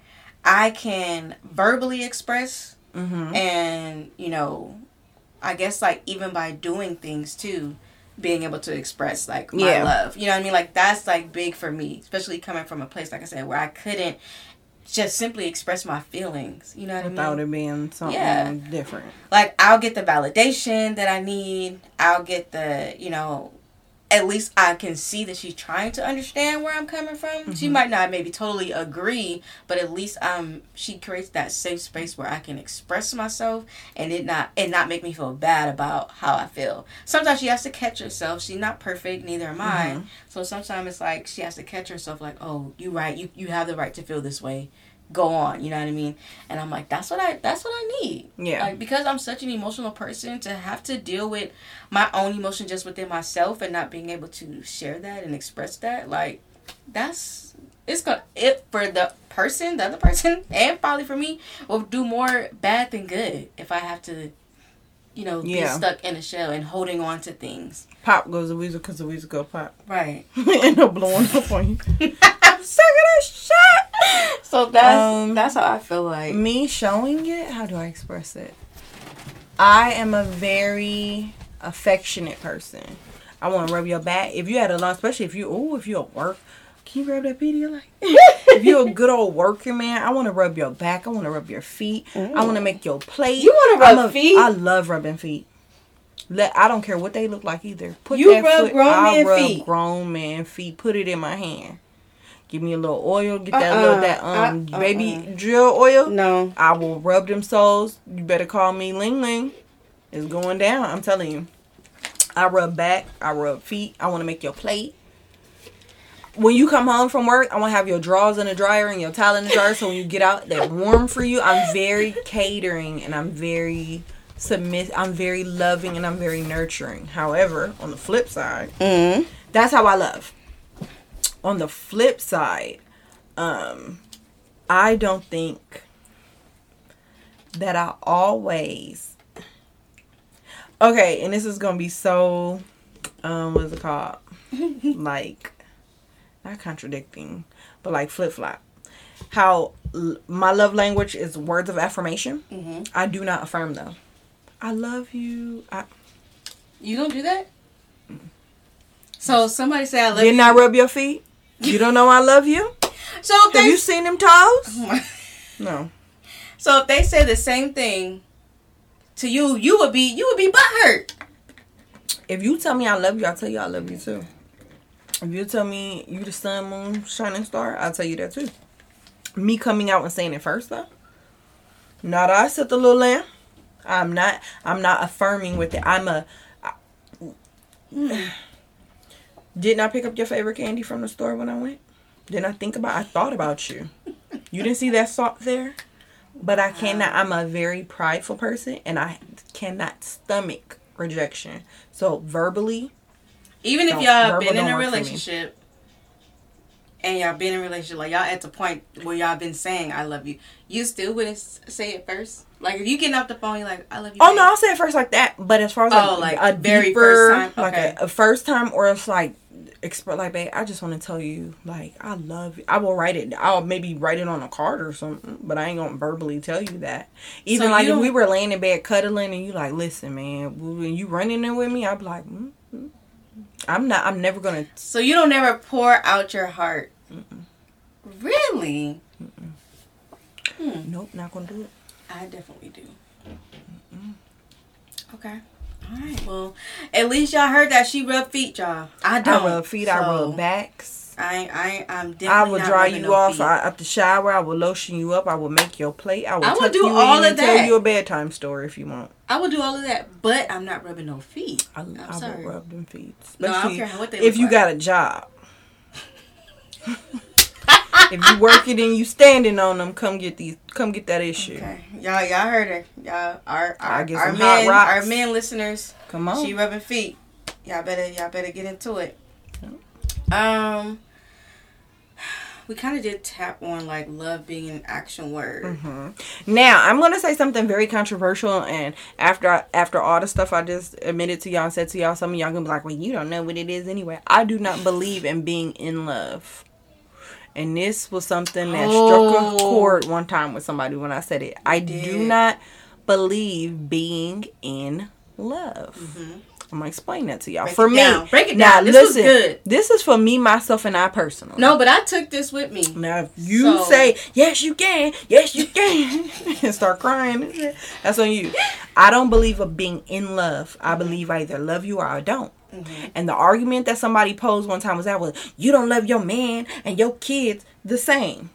I can verbally express Mm-hmm. and you know, I guess like even by doing things too, being able to express like my Yeah. love. You know what I mean? Like that's like big for me, especially coming from a place like I said where I couldn't just simply express my feelings. You know what I mean? Without it being something Yeah. different. like I'll get the validation that I need. I'll get the, you know, at least I can see that she's trying to understand where I'm coming from. She Mhm. might not maybe totally agree, but at least um she creates that safe space where I can express myself and it not and not make me feel bad about how I feel. Sometimes she has to catch herself. She's not perfect, neither am I. Mhm. So sometimes it's like she has to catch herself like, "Oh, you right. You you have the right to feel this way. Go on." You know what I mean? And I'm like, "That's what I that's what I need." Yeah. Like because I'm such an emotional person to have to deal with my own emotion just within myself and not being able to share that and express that, like that's it's gonna it for the person, the other person, and probably for me, will do more bad than good if I have to, you know, Yeah. be stuck in a shell and holding on to things. Pop goes the weasel because the weasel go pop. Right. End up blowing up on you. I'm sick of this shit. So that's Um, that's how I feel like. Me showing it, how do I express it? I am a very affectionate person. I want to rub your back. If you had a long, especially if you, oh, if you're at work, can you rub that Pedialyte? if you're a good old working man, I want to rub your back. I want to rub your feet. I want to make your plate. You wanna rub I'm a- feet? I love rubbing feet. Let I don't care what they look like either. Put You that rub foot, grown I man rub feet? grown man feet. Put it in my hand. Give me a little oil. Get that Uh-uh. little that um Uh-uh. baby drill oil. No. I will rub them soles. You better call me Ling Ling. It's going down. I'm telling you. I rub back. I rub feet. I want to make your plate. When you come home from work, I want to have your drawers in the dryer and your towel in the dryer. So when you get out, they're warm for you. I'm very catering and I'm very submit. I'm very loving and I'm very nurturing. However, on the flip side, Mm. that's how I love. On the flip side, um, I don't think that I always okay, and this is gonna be so um, what's it called? like not contradicting, but like flip flop. How l- my love language is words of affirmation. hmm I do not affirm though. I love you. I, You don't do that. So somebody say I love didn't you. I rub your feet? You don't know I love you? so if Have you seen them toes? No. so if they say the same thing to you, you would be you would be butthurt. If you tell me I love you, I'll tell you I love you too. If you tell me you the sun, moon, shining star, I'll tell you that too. Me coming out and saying it first though. Not I set the little lamb. I'm not I'm not affirming with it. I'm a I- Didn't I pick up your favorite candy from the store when I went? Didn't I think about I thought about you. You didn't see that salt there? But I cannot I'm a very prideful person and I cannot stomach rejection. So verbally, Even if y'all verbal been in a work for me. relationship and y'all been in a relationship, like y'all at the point where y'all been saying "I love you," you still wouldn't say it first. Like if you getting off the phone, you're like "I love you." Oh babe." no, I'll say it first like that. But as far as like, Oh, like a very deeper, first time? like a, a first time, or it's like express like, babe, I just want to tell you, like, I love you. I will write it. I'll maybe write it on a card or something, but I ain't gonna verbally tell you that. Even So like if we were laying in bed cuddling, and you like, listen, man, when you running there with me, I'd be like, mm, mm. I'm not. I'm never gonna. So you don't never pour out your heart. Really? Hmm. Nope, not gonna do it. I definitely do. Okay. All right. Well, at least y'all heard that she rub feet, y'all. I don't. I rub feet. I rub backs. I I I'm definitely. I will dry you no off at the shower. I will lotion you up. I will make your plate. I will, I will do all of and tell you a bedtime story if you want. I will do all of that, but I'm not rubbing no feet. I, I'm I sorry. will rub them feet. No, I don't care what they if you like. got a job. if you working and you standing on them, come get these. Come get that issue. Okay, y'all, y'all heard her. Y'all, our our, our men, our men listeners. Come on. She rubbing feet. Y'all better, y'all better get into it. Um, we kind of did tap on like love being an action word. Mm-hmm. Now I'm gonna say something very controversial, and after I, after all the stuff I just admitted to y'all and said to y'all, some of y'all gonna be like, "Well, you don't know what it is anyway." I do not believe in being in love, and this was something that struck a Oh. chord one time with somebody when I said it. I do not believe being in love. Mm-hmm. I'm gonna explain that to y'all. Break for me, down. Break it now down. This listen, good. this is for me, myself, and I personally. No, but I took this with me. Now, if you So- say, yes, you can, yes, you can, and start crying, that's on you. I don't believe of being in love. I mm-hmm. believe I either love you or I don't. Mm-hmm. And the argument that somebody posed one time was that was, you don't love your man and your kids the same.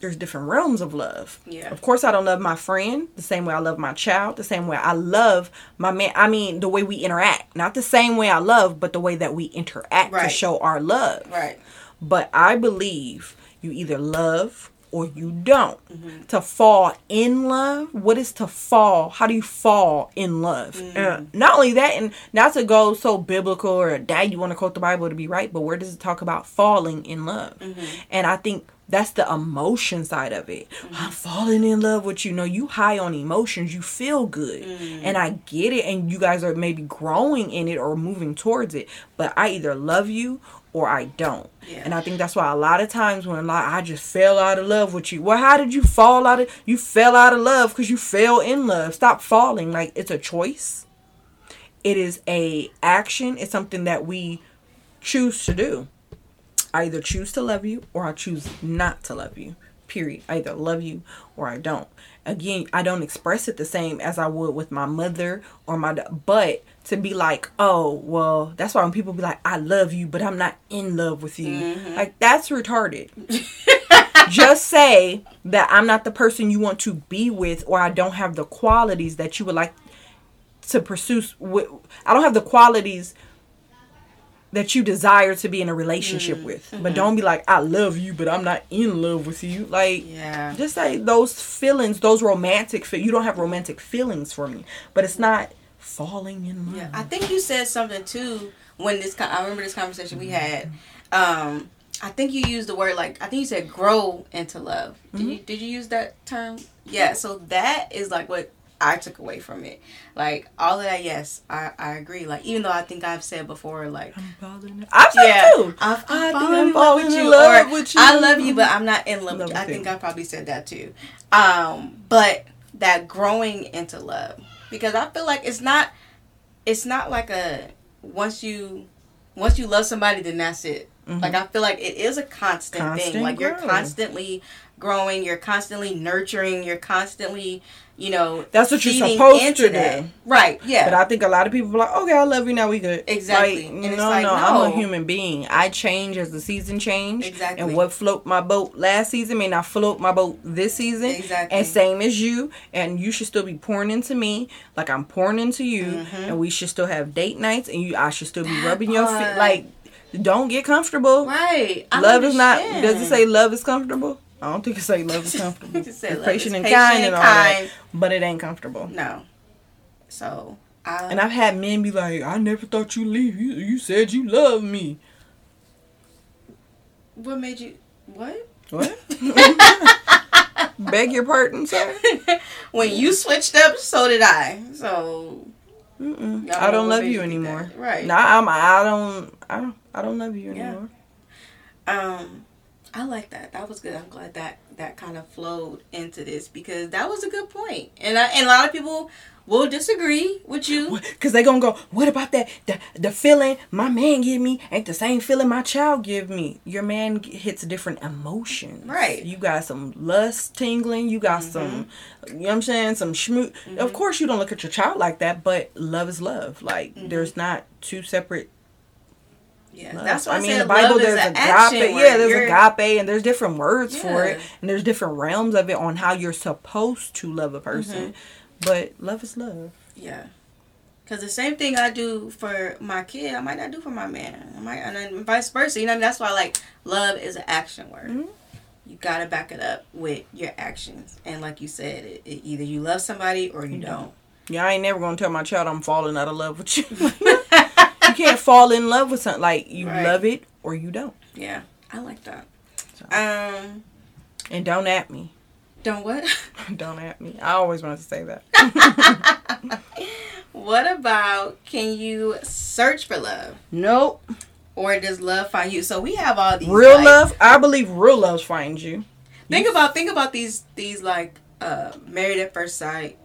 There's different realms of love. Yeah. Of course, I don't love my friend the same way I love my child, the same way I love my man. I mean, the way we interact. Not the same way I love, but the way that we interact to show our love. Right. But I believe you either love or you don't. Mm-hmm. To fall in love, what is to fall? How do you fall in love? Mm-hmm. Uh, not only that, and not to go so biblical or dad, you want to quote the Bible to be right, but where does it talk about falling in love? Mm-hmm. And I think that's the emotion side of it. I'm falling in love with you. No, you high on emotions. You feel good. Mm. And I get it. And you guys are maybe growing in it or moving towards it. But I either love you or I don't. Yeah. And I think that's why a lot of times when like I just fell out of love with you. Well, how did you fall out of you fell out of love because you fell in love. Stop falling. Like it's a choice. It is a action. It's something that we choose to do. I either choose to love you or I choose not to love you. Period. I either love you or I don't. Again, I don't express it the same as I would with my mother or my but to be like, "Oh, well, that's why when people be like, "I love you, but I'm not in love with you." Like that's retarded. Just say that I'm not the person you want to be with or I don't have the qualities that you would like to pursue I don't have the qualities that you desire to be in a relationship Mm, with. mm-hmm. But don't be like, I love you, but I'm not in love with you. Like, Yeah. just say those feelings, those romantic. Fe- you don't have romantic feelings for me, but it's not falling in love. Yeah, I think you said something too when this. I remember this conversation we had. Um, I think you used the word like I think you said grow into love. Did you did you use that term? Yeah. So that is like what I took away from it. Like all of that. Yes, I I agree. Like even though I think I've said before, like I'm falling. I've said yeah, too. I've, I I'm think falling I'm in love falling with you, love or with you. I love you, but I'm not in love with you. I think. I probably said that too. Um, but that growing into love because I feel like it's not, it's not like a once you, once you love somebody, then that's it. Mm-hmm. Like I feel like it is a constant, thing. Constant Like you're constantly growing, you're constantly nurturing, you're constantly, you know, That's what you're supposed to do. Right? Yeah. But I think a lot of people are like, okay, I love you now. We good. Exactly. Like, And no, it's like, no, I'm a human being. I change as the season change. Exactly. And what float my boat last season may not float my boat this season. Exactly. And same as you. And you should still be pouring into me like I'm pouring into you. Mm-hmm. And we should still have date nights. And you, I should still be rubbing your feet. Like, don't get comfortable. right. I love is not. Does it say love is comfortable? I don't think it say love is comfortable. It It's patient and patient kind and all kind. that. But it ain't comfortable. No. So I And I've had men be like, I never thought you leave. You you said you love me. What made you? What? What? Beg your pardon, sir. when you switched up, so did I. So. I don't love you anymore. that. Right. Nah, I'm. I don't. I don't. I don't love you Yeah. anymore. um, I like that. That was good. I'm glad that that kind of flowed into this because that was a good point. And I, and a lot of people will disagree with you. Cause they're gonna go. What about that? The the feeling my man give me ain't the same feeling my child give me. Your man hits different emotions. Right. Mm-hmm. You got some lust tingling. You got some. You know what I'm saying? Some schmoo. Of course you don't look at your child like that, but love is love. Like Mm-hmm. there's not two separate. Yeah, that's why I, I mean, the Bible there's agape. Yeah, there's You're- agape, and there's different words for it, and there's different realms of it on how you're supposed to love a person. Mm-hmm. But love is love. Yeah. Cause the same thing I do for my kid, I might not do for my man. I might, and then vice versa. You know, that's why like love is an action word. Mhm. You gotta back it up with your actions, and like you said, it, it, either you love somebody or you You don't. Yeah, I ain't never gonna tell my child I'm falling out of love with you. can't fall in love with something like you Right. love it or you don't. Yeah, I like that. So. Um, And don't at me. don't what? don't at me. I always wanted to say that. what about can you search for love, nope. or does love find you? So we have all these Real like- love, I believe real love finds you. Think about think about these these like uh married at first sight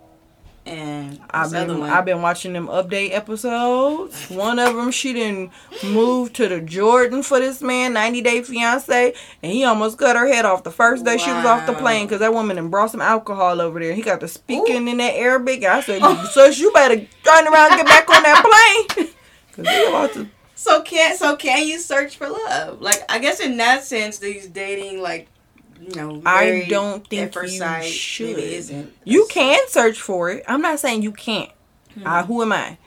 and I've been. I've been watching them update episodes. One of them, she didn't move to the Jordan for this man, 90 Day Fiance, and he almost cut her head off the first day she was off the plane because that woman done brought some alcohol over there. He got to speaking in that Arabic. I said, oh. "Sus, you better turn around and get back on that plane." Cause he about to. So can so can you search for love? Like I guess in that sense, these dating like you know. I don't think first you sight should. Isn't. You can search for it. I'm not saying you can't. Hmm. Uh, who am I?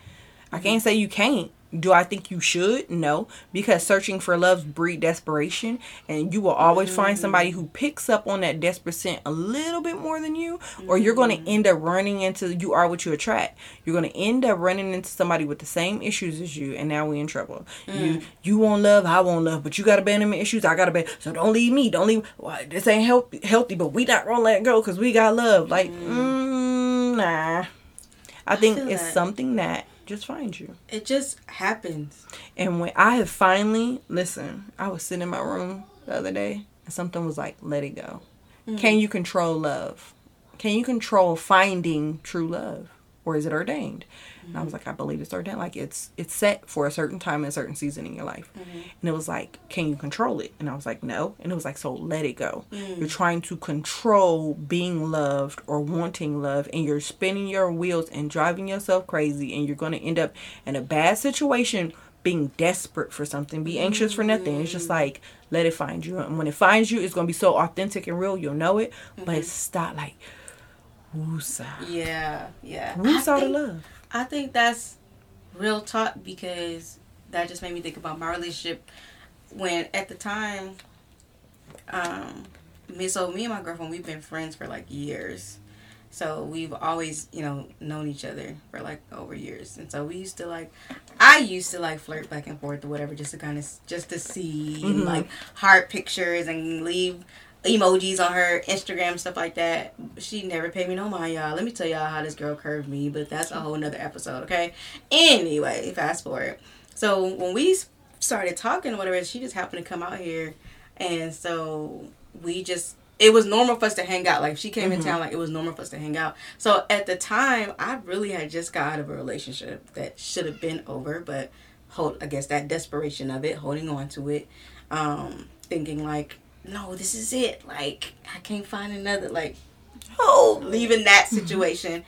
I can't say you can't. Do I think you should? No, because searching for love breed desperation, and you will always find mm-hmm. somebody who picks up on that desperate scent a little bit more than you, or you're going to mm-hmm. end up running into you are what you attract. You're going to end up running into somebody with the same issues as you, and now we're in trouble. You mm. you want love, I want love, but you got abandonment issues, I got abandonment. So don't leave me, don't leave. Well, this ain't healthy, healthy, but we not gonna let go because we got love. Like, mm, mm nah. I think it's that. something that just finds you. It just happens. And when I have finally listen, I was sitting in my room the other day and something was like, let it go. Mm. Can you control love? Can you control finding true love? Or is it ordained? And I was mm-hmm. like, I believe it's ordained. Like it's it's set for a certain time and a certain season in your life. Mm-hmm. And it was like, can you control it? And I was like, no. And it was like, so let it go. Mm. You're trying to control being loved or wanting love, and you're spinning your wheels and driving yourself crazy, and you're going to end up in a bad situation being desperate for something, be anxious for nothing. It's just mm. like, let it find you. And when it finds you, it's going to be so authentic and real, you'll know it. But mm-hmm. it's stop like, woosah. Yeah, yeah. I Woosah to love. I think that's real talk because that just made me think about my relationship when at the time um me so me and my girlfriend we've been friends for like years. So we've always, you know, known each other for like over years. And so we used to like I used to like flirt back and forth or whatever just to kind of just to see and Mhm. like heart pictures and leave emojis on her Instagram stuff like that. She never paid me no mind, y'all. Let me tell y'all how this girl curved me, but that's a whole nother episode, okay? Anyway, fast forward. So when we started talking or whatever, she just happened to come out here, and so we just. It was normal for us to hang out. Like if she came in Mhm. town, like it was normal for us to hang out. So at the time, I really had just got out of a relationship that should have been over, but hold I guess that desperation of it, holding on to it, um, thinking like, no, this is it. Like I can't find another. Like Oh, leaving that situation.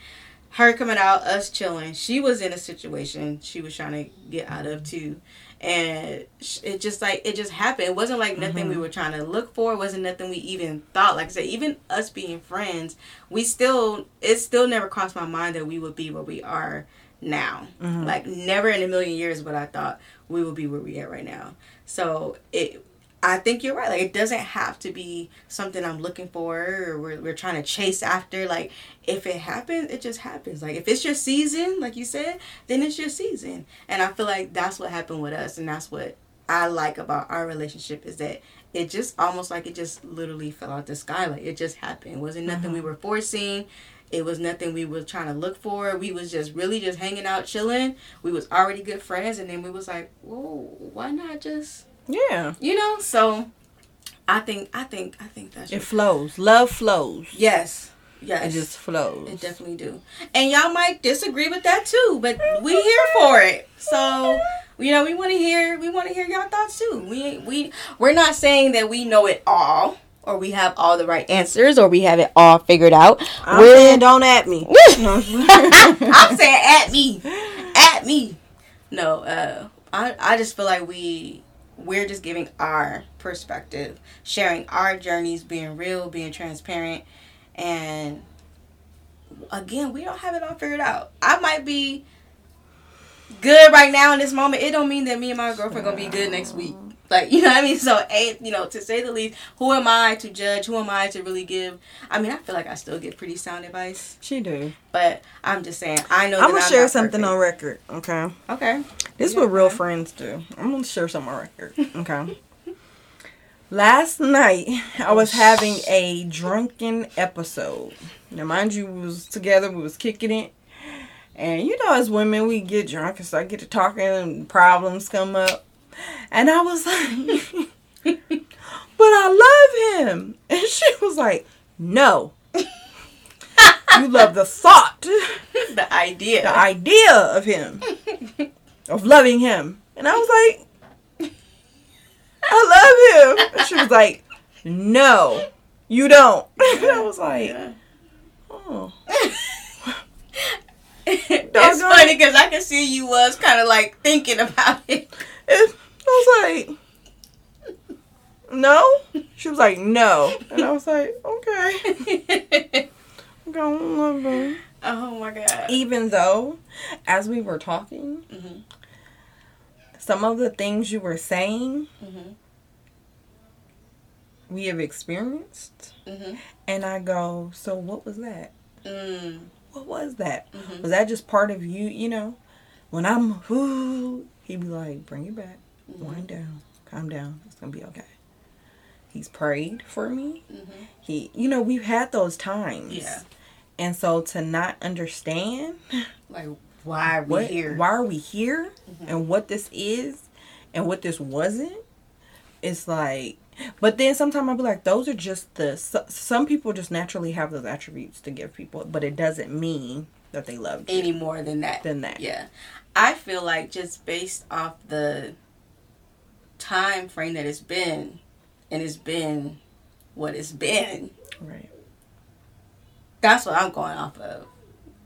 Her coming out, us chilling. She was in a situation she was trying to get out of too, and it just like it just happened. It wasn't like nothing we were trying to look for. It wasn't nothing we even thought. Like I said, even us being friends, we still it still never crossed my mind that we would be where we are now. Mhm. Like never in a million years would I thought we would be where we at right now. So it I think you're right. Like it doesn't have to be something I'm looking for or we're, we're trying to chase after. Like if it happens, it just happens. Like if it's your season, like you said, then it's your season. And I feel like that's what happened with us, and that's what I like about our relationship is that it just almost like it just literally fell out the sky. Like it just happened. It wasn't nothing we mm-hmm. were forcing. It was nothing we were trying to look for. We was just really just hanging out, chilling. We was already good friends, and then we was like, whoa, why not just Yeah. you know? So I think I think I think that's It flows. Love flows. yes, yes. It just flows. It definitely do. And y'all might disagree with that too, but we here for it. So you know, we want to hear we want to hear y'all thoughts too. We we we're not saying that we know it all or we have all the right answers or we have it all figured out. I'm We're- saying don't at me. I'm saying at me, at me. No, uh, I I just feel like we we're just giving our perspective, sharing our journeys, being real, being transparent, and again, we don't have it all figured out. I might be good right now in this moment. It don't mean that me and my girlfriend gonna be good next week. Like you know what I mean? So you know to say the least, who am I to judge? Who am I to really give? I mean, I feel like I still get pretty sound advice. she do. But I'm just saying, I know. I'm gonna share something on record, okay? Okay. This is what real friends do. I'm gonna share some on record. Okay. Last night I was having a drunken episode. Now mind you, we was together, we was kicking it. And you know as women we get drunk and start get to talking and problems come up. And I was like But I love him. And she was like, No. you love the thought the idea. the idea of him, of loving him. And I was like, I love him. And she was like, No, you don't. And I was like, Oh. it's funny because I can see you was kind of like thinking about it. And I was like, No? She was like, No. And I was like, Okay. I'm love him. oh my god. Even though, as we were talking, Mhm. Some of the things you were saying, Mhm. we have experienced. Mhm. And I go, so what was that? Mm. What was that? Mhm. Was that just part of you? You know, when I'm, ooh, he'd be like, bring it back, Mm-hmm. wind down, calm down. It's gonna be okay. He's prayed for me. Mhm. He, you know, we've had those times. Yeah. And so to not understand Like why are we what, here? why are we here, Mhm. and what this is, and what this wasn't, it's like. But then sometimes I'll be like, those are just the. so- Some people just naturally have those attributes to give people, but it doesn't mean that they love you. Any more than that? Than that. Yeah. I feel like just based off the time frame that it's been, and it's been what it's been. Right. That's what I'm going off of.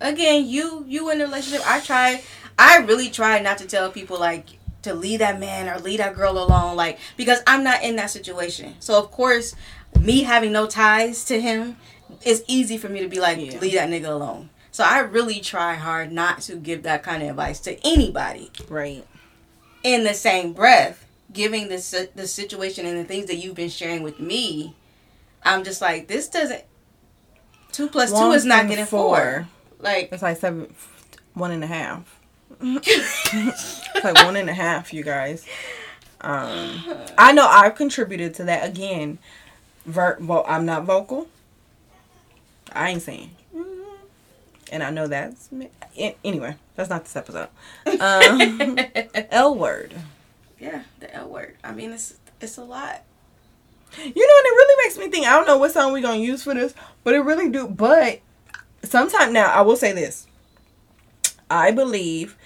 Again, you you in a relationship. I try. I really try not to tell people like to leave that man or leave that girl alone, like because I'm not in that situation. So of course, me having no ties to him, it's easy for me to be like Yeah. leave that nigga alone. So I really try hard not to give that kind of advice to anybody. Right. In the same breath, giving the the situation and the things that you've been sharing with me, I'm just like this doesn't. Two plus two is not getting four. Like It's like seven, one and a half. it's like one and a half, you guys. Um, I know I've contributed to that again. Ver- well, I'm not vocal. I ain't saying. And I know that's anyway. That's not this episode. Um, L word. Yeah, the L word. I mean, it's it's a lot. You know, and it really makes me think. I don't know what song we're gonna use for this, but it really do. But sometime now, I will say this. I believe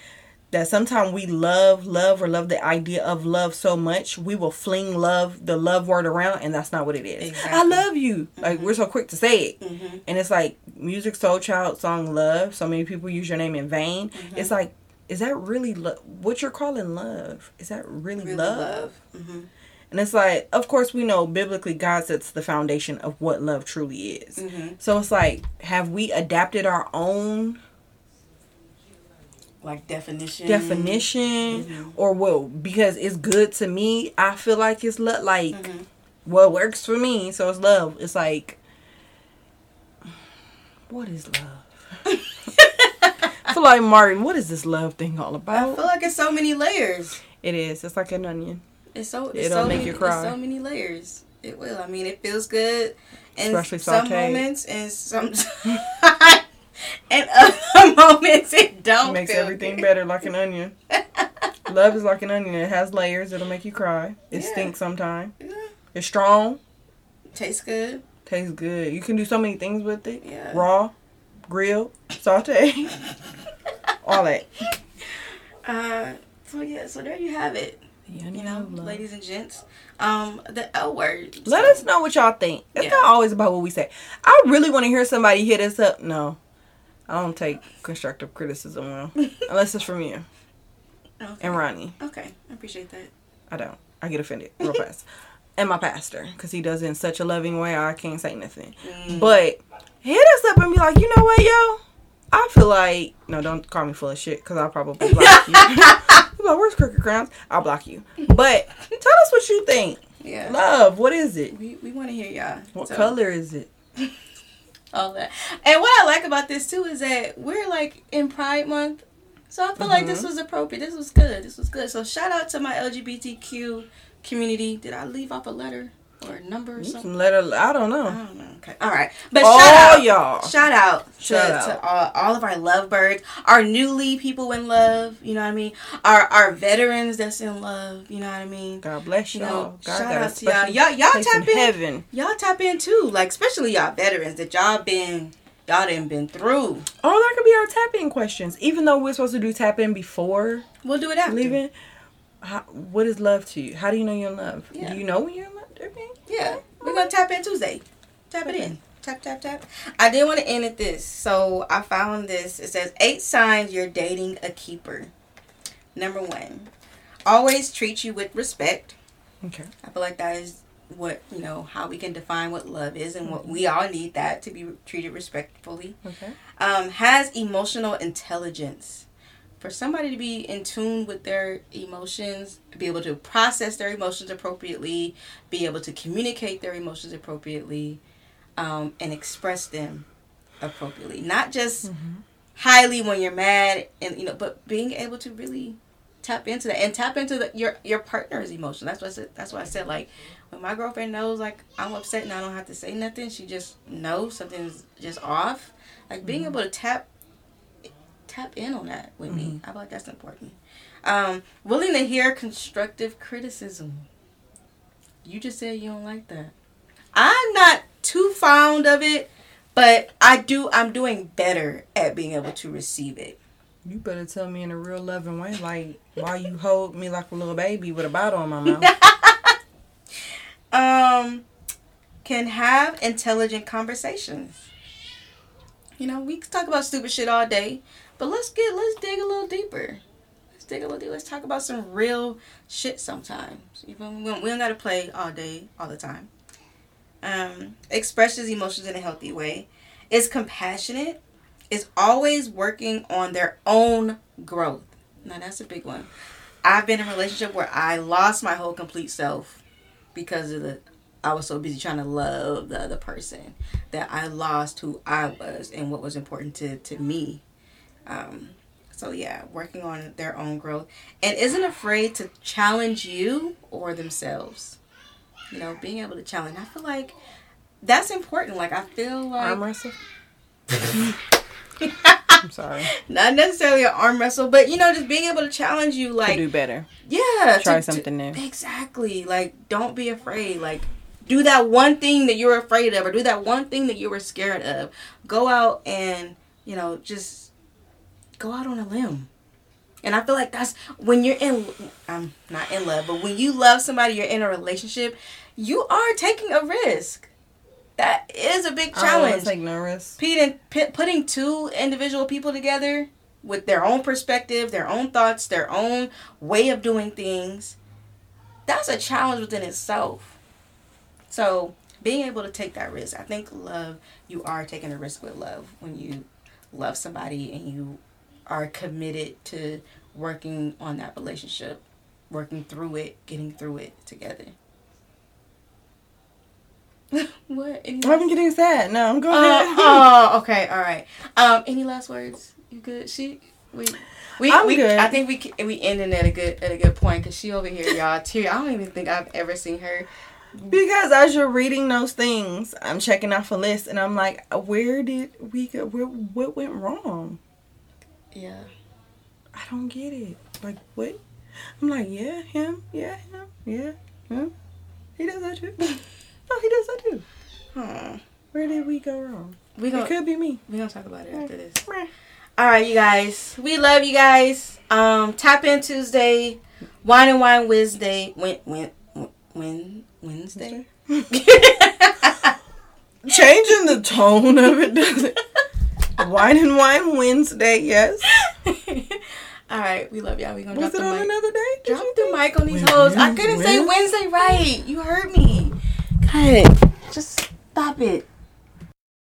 that sometimes we love love or love the idea of love so much we will fling love the love word around and that's not what it is. I love you. Like we're so quick to say it. Mm-hmm. and it's like Musiq Soulchild song love. So many people use your name in vain. It's like is that really lo- what you're calling love? Is that really, Really love, love. Mm-hmm. and it's like of course we know biblically god sets the foundation of what love truly is Mm-hmm. so it's like have we adapted our own Like definition. definition Mhm. or well because it's good to me i feel like it's lo- like Mhm. what works for me so it's love it's like what is love i feel like martin what is this love thing all about I feel like it's so many layers. it is it's like an onion It's so it's It'll so make many, you cry. So many layers. It will. I mean, it feels good in Especially some sauteed. moments, and some and other moments it don't. It makes everything good. better like an onion. Love is like an onion. It has layers. It'll make you cry. It Yeah. stinks sometimes. Yeah. It's strong. Tastes good. Tastes good. You can do so many things with it. Yeah. Raw, grilled, saute, all that. Uh. So yeah. So there you have it. You know, ladies and gents. Um, the L word. Let So- us know what y'all think. It's Yeah. not always about what we say. I really want to hear somebody hit us up. No, I don't take constructive criticism well, unless it's from you Okay. and Ronnie. Okay, I appreciate that. I don't. I get offended real fast. And my pastor, because he does it in such a loving way, I can't say nothing. Mm. But hit us up and be like, you know what, yo? I feel like no, don't call me full of shit, because I'll probably block you. Like, where's Crooked Crowns? I'll block you. But tell us what you think. Yeah. Love, what is it? We, we want to hear y'all. What So, color is it? All that. And what I like about this too is that we're like in Pride Month. So I feel like this Mhm. was appropriate. This was good. This was good. So shout out to my LGBTQ community. Did I leave off a letter or number or something? Some letter. I don't I know. don't know. Okay. All right. But All shout out. y'all. Shout out to, Shout out. to all, all of our lovebirds, our newly people in love, you know what I mean? Our our veterans that's in love, you know what I mean? God bless You y'all. know, God shout out to y'all. Y'all y'all tap in in. heaven. Y'all tap in too. Like especially y'all veterans that y'all been y'all done been through. Oh, that could be our tap in questions. Even though we're supposed to do tap in before We'll do it after. leaving. How, what is love to you? How do you know you're in love? Yeah. Do you know when you're in love? Okay. Yeah. We're gonna tap in Tuesday. Tap it in. Tap tap tap. I did want to end at this. So I found this. It says eight signs you're dating a keeper. Number one. Always treat you with respect. Okay. I feel like that is what you know how we can define what love is and what we all need that to be treated respectfully Okay. um, has emotional intelligence for somebody to be in tune with their emotions be able to process their emotions appropriately be able to communicate their emotions appropriately um, and express them appropriately. Not just highly when you're mad and you know but being able to really tap into that and tap into the, your your partner's emotion. That's what I said, that's why I said like when my girlfriend knows like I'm upset and I don't have to say nothing she just knows something's just off. Like being able to tap tap in on that with me. I feel like that's important. Um willing to hear constructive criticism. You just said you don't like that. I'm not too fond of it but I do I'm doing better at being able to receive it. You better tell me in a real loving way, like why you hold me like a little baby with a bottle in my mouth. um can have intelligent conversations. You know we talk about stupid shit all day but let's get let's dig a little deeper. Let's dig a little deeper. Let's talk about some real shit sometimes. Even feel we don't, we don't gotta play all day all the time. Um expresses emotions in a healthy way. Is compassionate. Is always working on their own growth. Now that's a big one. I've been in a relationship where i lost my whole complete self because of the I was so busy trying to love the other person that I lost who I was and what was important to, to me. Um, so yeah, working on their own growth and isn't afraid to challenge you or themselves. You know, being able to challenge. I feel like that's important. Like I feel like Arm wrestle. I'm sorry. not necessarily an arm wrestle, but you know, just being able to challenge you. to Like do better. yeah, Try to- to- something new. Exactly. Like, don't be afraid. Like, do that one thing that you're afraid of, or do that one thing that you were scared of. Go out and, you know, just go out on a limb. And I feel like that's when you're in, I'm not in love, but when you love somebody, you're in a relationship, you are taking a risk. That is a big oh, I don't challenge. take no pi- putting two individual people together with their own perspective, their own thoughts, their own way of doing things, that's a challenge within itself. So, being able to take that risk, I think love, you are taking a risk with love when you love somebody and you are committed to working on that relationship, working through it, getting through it together. what? Any I'm getting sad. No, go uh, ahead. oh, okay, all right. Um, any last words? You good? She We we, I'm we good. I think we we ending at a good at a good point because she over here, y'all. Teary. I don't even think I've ever seen her. Because as you're reading those things, I'm checking off a list, and I'm like, where did we go? Where, what went wrong? Yeah. I don't get it. Like what? I'm like, yeah, him, yeah, him, yeah, him. He does that too. no, he does that too. Hmm. Where did we go wrong? We gonna could be me. we gonna talk about it after this. All right, you guys. We love you guys. Um, tap in Tuesday, wine and wine Wednesday. When when when Wednesday. Changing the tone of it doesn't. Wine and Wine Wednesday, yes. All right, we love y'all. We gonna Was drop it the on mic. another day? Did Drop the mic on these When- hoes. I couldn't say? Wednesday right. You heard me. God, just stop it.